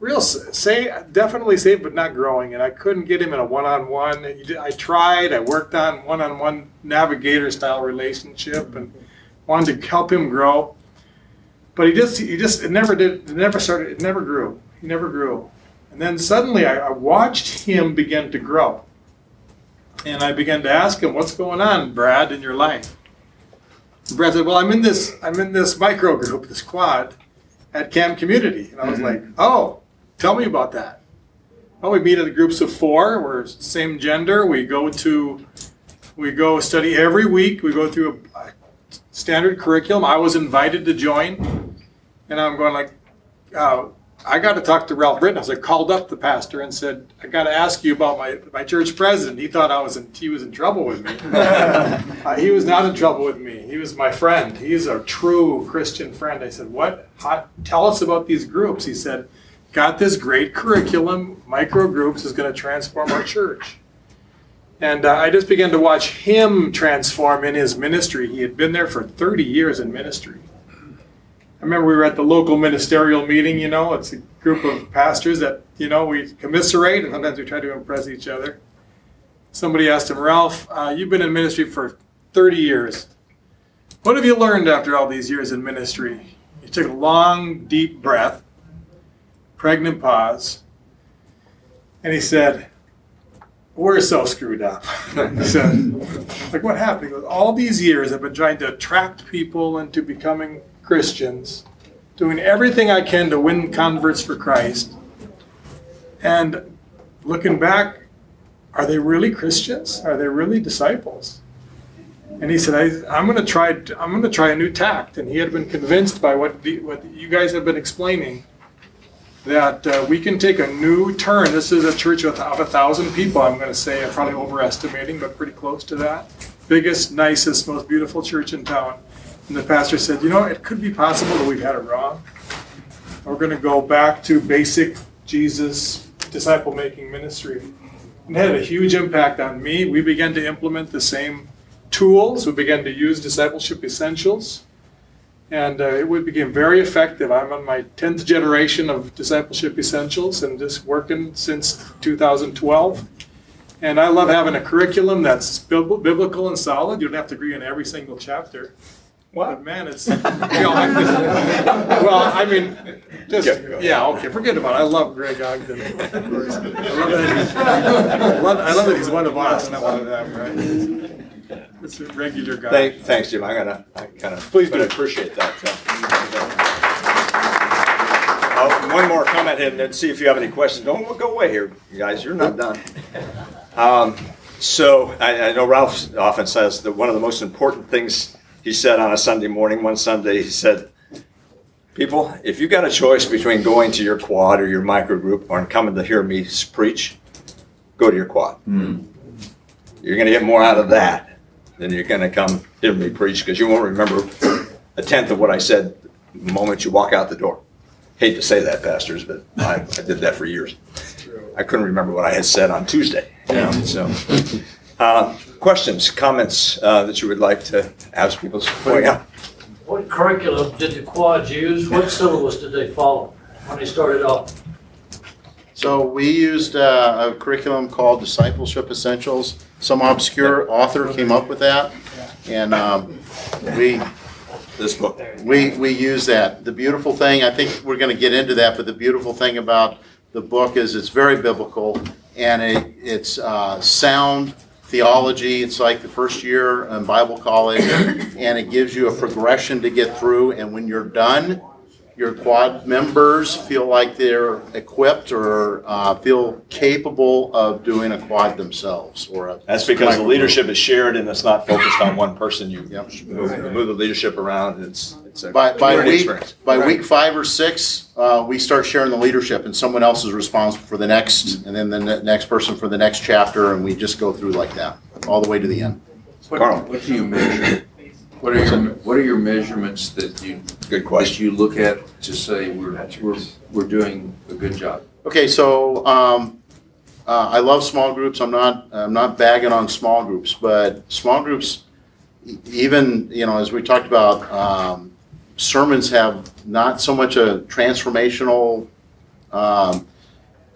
real say definitely saved but not growing, and I couldn't get him in a one-on-one. I tried. I worked on one-on-one navigator style relationship and wanted to help him grow but he just he just it never did it never started it never grew he never grew and then suddenly I, I, watched him begin to grow and i began to ask him what's going on brad in your life? And brad said well i'm in this i'm in this micro group this quad at cam community. And i was like oh tell me about that. Well we meet in groups of four. We're same gender. We go to we go study every week. We go through a, a standard curriculum. I was invited to join, and I'm going like, uh, I got to talk to Ralph Rittenhouse. I called up the pastor and said, I got to ask you about my, my church president. He thought I was in, he was in trouble with me. *laughs* uh, he was not in trouble with me. He was my friend. He's a true Christian friend. I said, what? How, tell us about these groups. He said, got this great curriculum. Micro groups is going to transform our church. And uh, I just began to watch him transform in his ministry. He had been there for 30 years in ministry. I remember we were at the local ministerial meeting, you know, it's a group of pastors that, you know, we commiserate and sometimes we try to impress each other. Somebody asked him, Ralph, uh, you've been in ministry for 30 years. What have you learned after all these years in ministry? He took a long, deep breath, pregnant pause, and he said, we're so screwed up. *laughs* he said, like, what happened? Goes, all these years I've been trying to attract people into becoming Christians, doing everything I can to win converts for Christ. And looking back, are they really Christians? Are they really disciples? And he said, I, I'm going to try. I'm going to try a new tact. And he had been convinced by what the, what you guys have been explaining that uh, we can take a new turn. This is a church of, of a thousand people. I'm going to say, I'm probably overestimating, but pretty close to that. Biggest, nicest, most beautiful church in town. And the pastor said, you know, it could be possible that we've had it wrong. We're going to go back to basic Jesus disciple making ministry. And it had a huge impact on me. We began to implement the same tools. We began to use discipleship essentials. And uh, it became very effective. I'm on my 10th generation of discipleship essentials and just working since 2012. And I love having a curriculum that's biblical and solid. You don't have to agree on every single chapter. What? man, it's, you know, just- well, I mean, just, yeah, okay, forget about it. I love Greg Ogden. of course. I love that he's, I love, I love that he's one of us, not one of them, right? It's a regular guy. Thank, thanks, Jim. I'm gonna, I kind of, Please do. Appreciate that. Uh, one more comment and then see if you have any questions. Don't go away here, you guys. You're not done. Um, so I, I know Ralph often says that one of the most important things he said on a Sunday morning, one Sunday, he said, people, if you got a choice between going to your quad or your microgroup or coming to hear me preach, go to your quad. Hmm. You're going to get more out of that than you're going to come hear me preach because you won't remember a tenth of what I said the moment you walk out the door. Hate to say that, pastors, but I, I did that for years. I couldn't remember what I had said on Tuesday. You know, so, uh, questions, comments uh, that you would like to ask people? Oh, yeah. What curriculum did the quads use? What syllabus did they follow when they started off? So we used uh, a curriculum called Discipleship Essentials. Some obscure author came up with that, and um, we This book. we we use that. The beautiful thing, I think we're going to get into that, but the beautiful thing about the book is it's very biblical and it, it's uh, sound theology. It's like the first year in Bible college, and it gives you a progression to get through. And when you're done, your quad members feel like they're equipped or uh, feel capable of doing a quad themselves or a That's because the leadership is shared and it's not focused on one person. You Yep. move, move the leadership around. It's, it's a By, by week, experience. by week five or six, uh, we start sharing the leadership and someone else is responsible for the next, and then the ne- next person for the next chapter, and we just go through like that, all the way to the end. Carl. What, what do you measure? What are your, what are your measurements that you, Good that question. you look at to say we're, we're, we're doing a good job? Okay, so, um, uh, I love small groups, I'm not, I'm not bagging on small groups, but small groups, e- even, you know, as we talked about, um, sermons have not so much a transformational, um,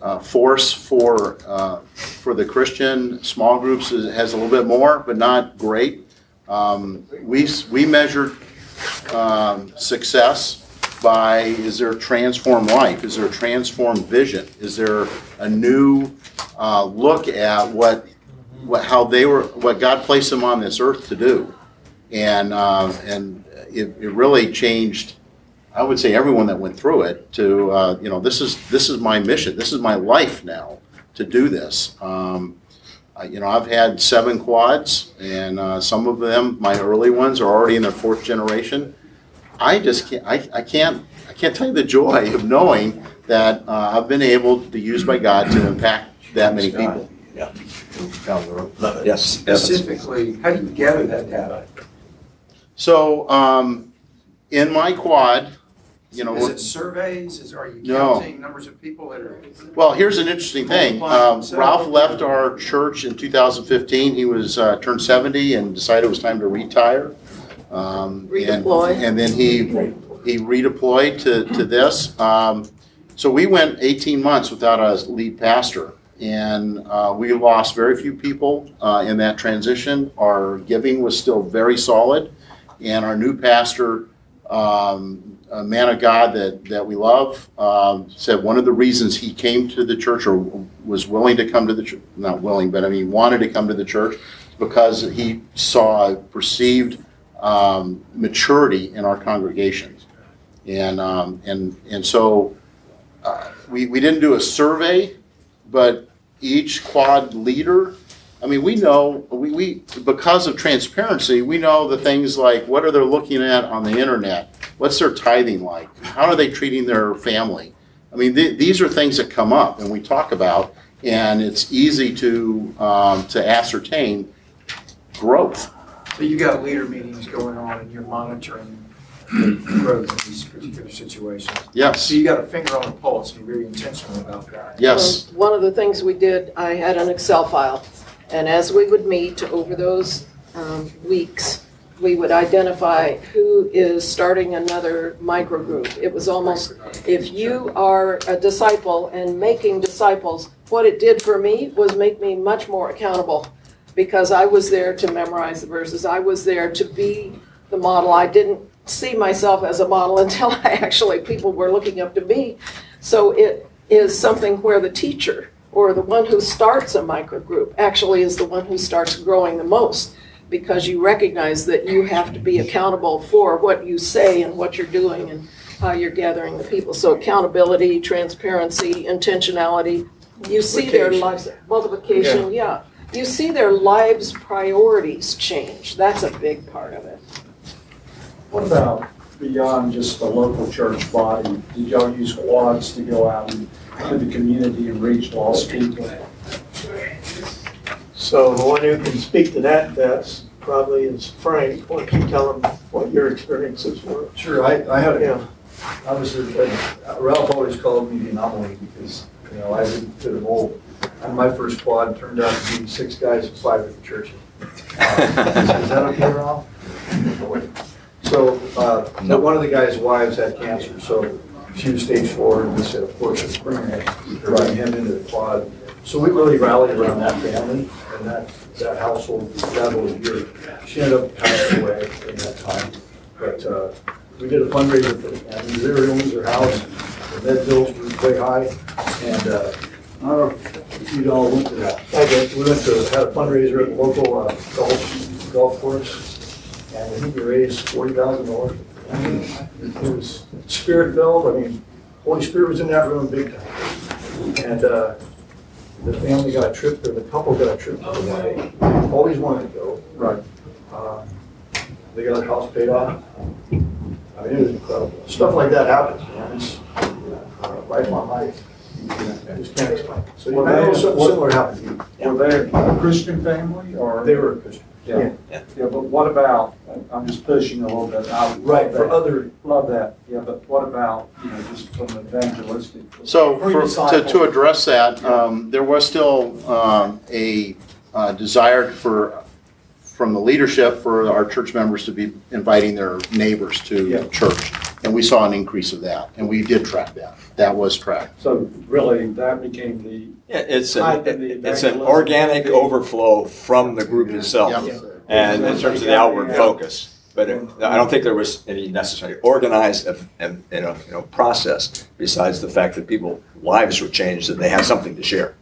uh, force for, uh, for the Christian. Small groups is- has a little bit more, but not great. Um, we, we measured, um, success by, is there a transformed life? Is there a transformed vision? Is there a new, uh, look at what, what, how they were, what God placed them on this earth to do? And, uh, and it, it really changed, I would say everyone that went through it to, uh, you know, this is, this is my mission, this is my life now to do this. Um, I- you know, I've had seven quads and, uh, some of them, my early ones are already in their fourth generation. I just can't, I, I can't, I can't tell you the joy of knowing that, uh, I've been able to use by God to impact that many people. Yeah. Love it. Yes. Specifically, how do you gather that data? So, um, in my quad, you know. Is it surveys? Is, are you No. counting numbers of people that are? Well, here's an interesting thing. Um, Ralph left our church in 2015. He was, uh, turned 70 and decided it was time to retire. Um, and- Redeploy. And then he, he redeployed to, to this. Um, so we went 18 months without a lead pastor. And, uh, we lost very few people, uh, in that transition. Our giving was still very solid. And our new pastor, um, a man of God that, that we love, um, said one of the reasons he came to the church or was willing to come to the church, not willing, but I mean, wanted to come to the church because he saw perceived um, maturity in our congregations. And, um, and, and so uh, we, we didn't do a survey, but each quad leader, I mean, we know, we, we, because of transparency, we know the things like what are they looking at on the internet? What's their tithing like? How are they treating their family? I mean, th- these are things that come up and we talk about, and it's easy to, um, to ascertain growth. So you got leader meetings going on and you're monitoring growth in these particular situations. Yes, So you got a finger on the pulse and you're very intentional about that. yes, Um, One of the things we did, I had an Excel file, and as we would meet over those um, weeks, we would identify who is starting another microgroup. It was almost, if you are a disciple and making disciples, what it did for me was make me much more accountable because I was there to memorize the verses. I was there to be the model. I didn't see myself as a model *laughs* until I actually, people were looking up to me. So it is something where the teacher or the one who starts a microgroup actually is the one who starts growing the most because you recognize that you have to be accountable for what you say and what you're doing and how you're gathering the people. So accountability, transparency, intentionality, you see their lives, multiplication, yeah. You see their lives' priorities change. That's a big part of it. What about beyond just the local church body? Did y'all use quads to go out into the community and reach lost people? So the one who can speak to that best probably is Frank. Why don't you tell him what your experiences were? Sure, I, I had, a, Yeah. a- I was, uh, Ralph always called me the anomaly because, you know, I didn't fit a mold. And my first quad turned out to be six guys and five at the church. *laughs* Is that okay, Ralph? So, uh, but one of the guy's wives had cancer, so she was stage four, and we said, of course, it's Springer, bring him into the quad. So we really rallied around that family and that, that household that was year. She ended up passing away in that time. But uh, we did a fundraiser for the family. They were owns their house. The med bills were way high. And uh, I don't know if you all went to that. We went to had a fundraiser at the local uh, golf, golf course. And I think we raised $40,000 I mean, it was spirit filled. I mean, Holy Spirit was in that room big time. And uh, the family got tripped, or the couple got tripped one day. Always wanted to go. Right. Uh, they got their house paid off. I mean, it was incredible. Stuff like that happens, man. It's uh, uh right on life. I just can't explain. So you know, something similar happened to you. Were they a Christian family, or? They were a Christian. Yeah, yeah, but what about, I'm just pushing a little bit. I love Right, for that. other, Love that, yeah, but what about, you know, just from an evangelistic? So For for, to, disciple. to address that, um, there was still, um, a, uh, desire for, from the leadership for our church members to be inviting their neighbors Yeah. to church. And we saw an increase of that, and we did track that. That was tracked. So really, that became the. Yeah, it's Type an, of the it's an evangelism. organic overflow from the group itself. Yeah. And in terms of the outward focus. But it- I don't think there was any necessary organized, uh, um, you know, you know, process besides the fact that people, lives were changed and they had something to share.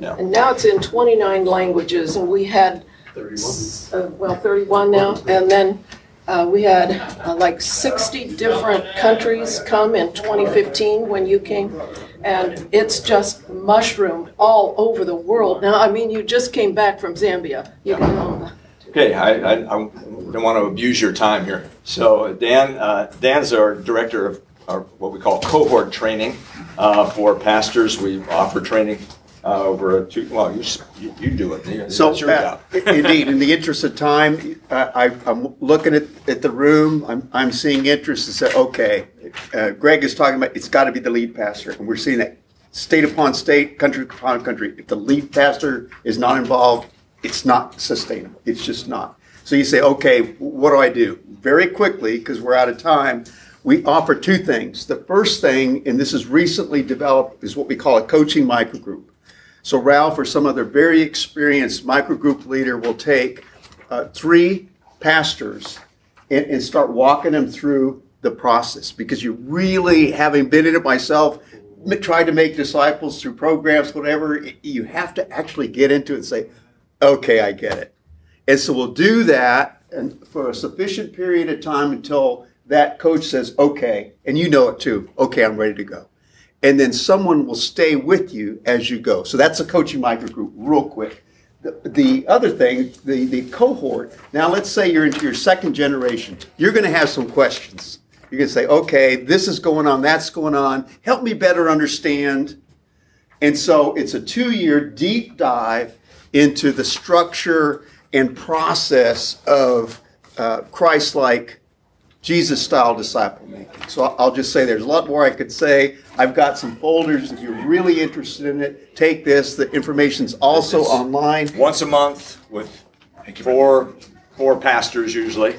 And now it's in 29 languages, and we had, uh, well, 31 now, and then uh, we had uh, like 60 different countries come in 2015 when you came, and it's just mushroomed all over the world. Now, I mean, you just came back from Zambia. You can, Okay, I, I, I don't want to abuse your time here. So Dan, uh, Dan's our director of our, what we call cohort training uh, for pastors. We offer training uh, over a two, well, you, you, you do it. You- So, That's your uh, job. indeed, in the interest of time, I, I- I'm looking at, at the room, I'm, I'm seeing interest and say, okay, uh, Greg is talking about, it's got to be the lead pastor, and we're seeing that state upon state, country upon country. If the lead pastor is not involved, it's not sustainable. It's just not. So you say, okay, what do I do? Very quickly, because we're out of time, we offer two things. The first thing, and this is recently developed, is what we call a coaching microgroup. So Ralph or some other very experienced microgroup leader will take uh, three pastors and, and start walking them through the process because you really, having been in it myself, tried to make disciples through programs, whatever, you have to actually get into it and say, okay, I get it. And so we'll do that and for a sufficient period of time until that coach says, okay, and you know it too, okay, I'm ready to go. And then someone will stay with you as you go. So that's a coaching micro group, real quick. The, the other thing, the, the cohort, now let's say you're into your second generation, you're going to have some questions. You're going to say, okay, this is going on, that's going on, help me better understand. And so it's a two year deep dive into the structure and process of uh, Christ like Jesus style disciple making. So I'll just say there's a lot more I could say. I've got some folders. If you're really interested in it, take this. The information's also online. Once a month with four, four pastors usually.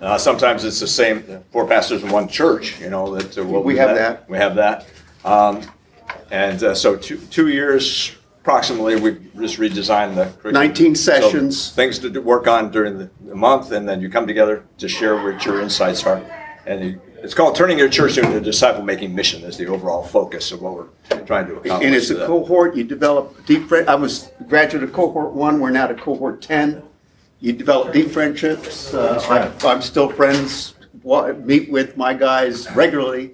Uh, sometimes it's the same, four pastors in one church, you know, that. uh, will We do have that. We have that. Um, And uh, so two, two years approximately, we just redesigned the. curriculum. 19 So sessions. Things to do- work on during the the month, and then you come together to share what your insights are. And you- it's called Turning Your Church into a Disciple-Making Mission is the overall focus of what we're trying to accomplish. And it's a cohort, you develop deep, friend- I was graduate of cohort one, we're now to cohort 10. You develop deep friendships. Uh, I- I'm still friends, meet with my guys regularly.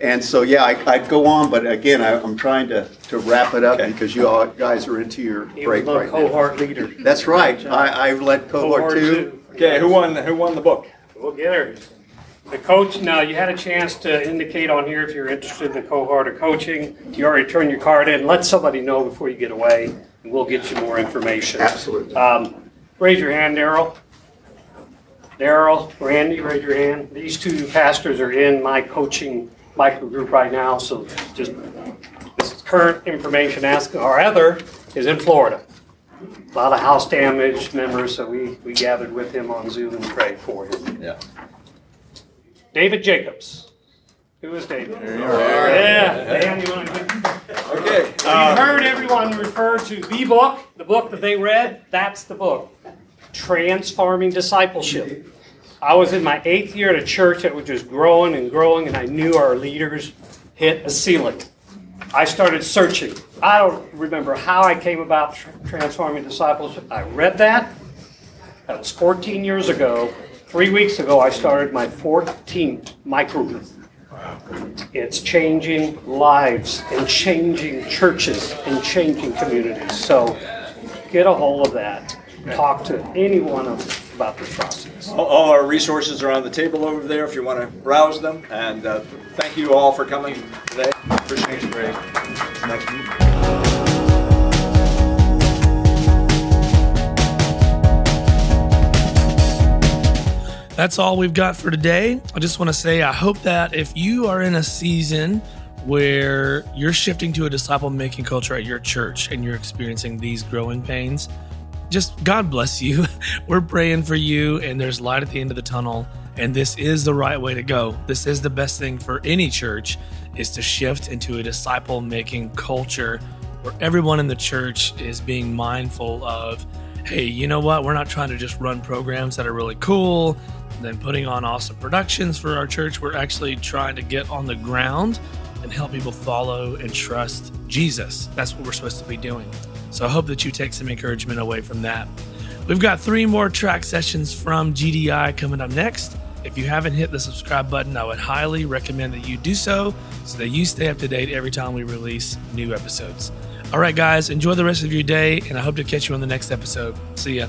And so, yeah, I- I'd go on, but again, I- I'm trying to to wrap it up because you all guys are into your He break was my right now. cohort leader. That's right. I I led cohort Cohort two. two. Okay, who won, who won the book? We'll get her. The coach, now, you had a chance to indicate on here if you're interested in the cohort of coaching. You already turned your card in. Let somebody know before you get away, and we'll get you more information. Absolutely. Um, Raise your hand, Daryl. Daryl, Randy, raise your hand. These two pastors are in my coaching micro group right now, so just, this is current information. Ask, our other is in Florida. A lot of house damage members, so we, we gathered with him on Zoom and prayed for him. Yeah. David Jacobs. Who is David? Yeah, Dan, you want to? Okay. You heard everyone refer to the book, the book that they read. That's the book, Transforming Discipleship. I was in my eighth year at a church that was just growing and growing, and I knew our leaders hit a ceiling. I started searching. I don't remember how I came about tr- transforming discipleship. I read that. That was 14 years ago. Three weeks ago, I started my 14th microgroup. It's changing lives and changing churches and changing communities. So get a hold of that. Talk to any one of- about this process. All- All our resources are on the table over there if you want to browse them. And uh, thank you all for coming today. Appreciate. That's all we've got for today. I just want to say I hope that if you are in a season where you're shifting to a disciple making culture at your church and you're experiencing these growing pains, just God bless you. *laughs* We're praying for you, and there's light at the end of the tunnel. And this is the right way to go. This is the best thing for any church is to shift into a disciple making culture where everyone in the church is being mindful of hey, you know what? We're not trying to just run programs that are really cool, then putting on awesome productions for our church. We're actually trying to get on the ground and help people follow and trust Jesus. That's what we're supposed to be doing. So I hope that you take some encouragement away from that. We've got three more track sessions from GDI coming up next. If you haven't hit the subscribe button, I would highly recommend that you do so so that you stay up to date every time we release new episodes. All right, guys, enjoy the rest of your day, and I hope to catch you on the next episode. See ya.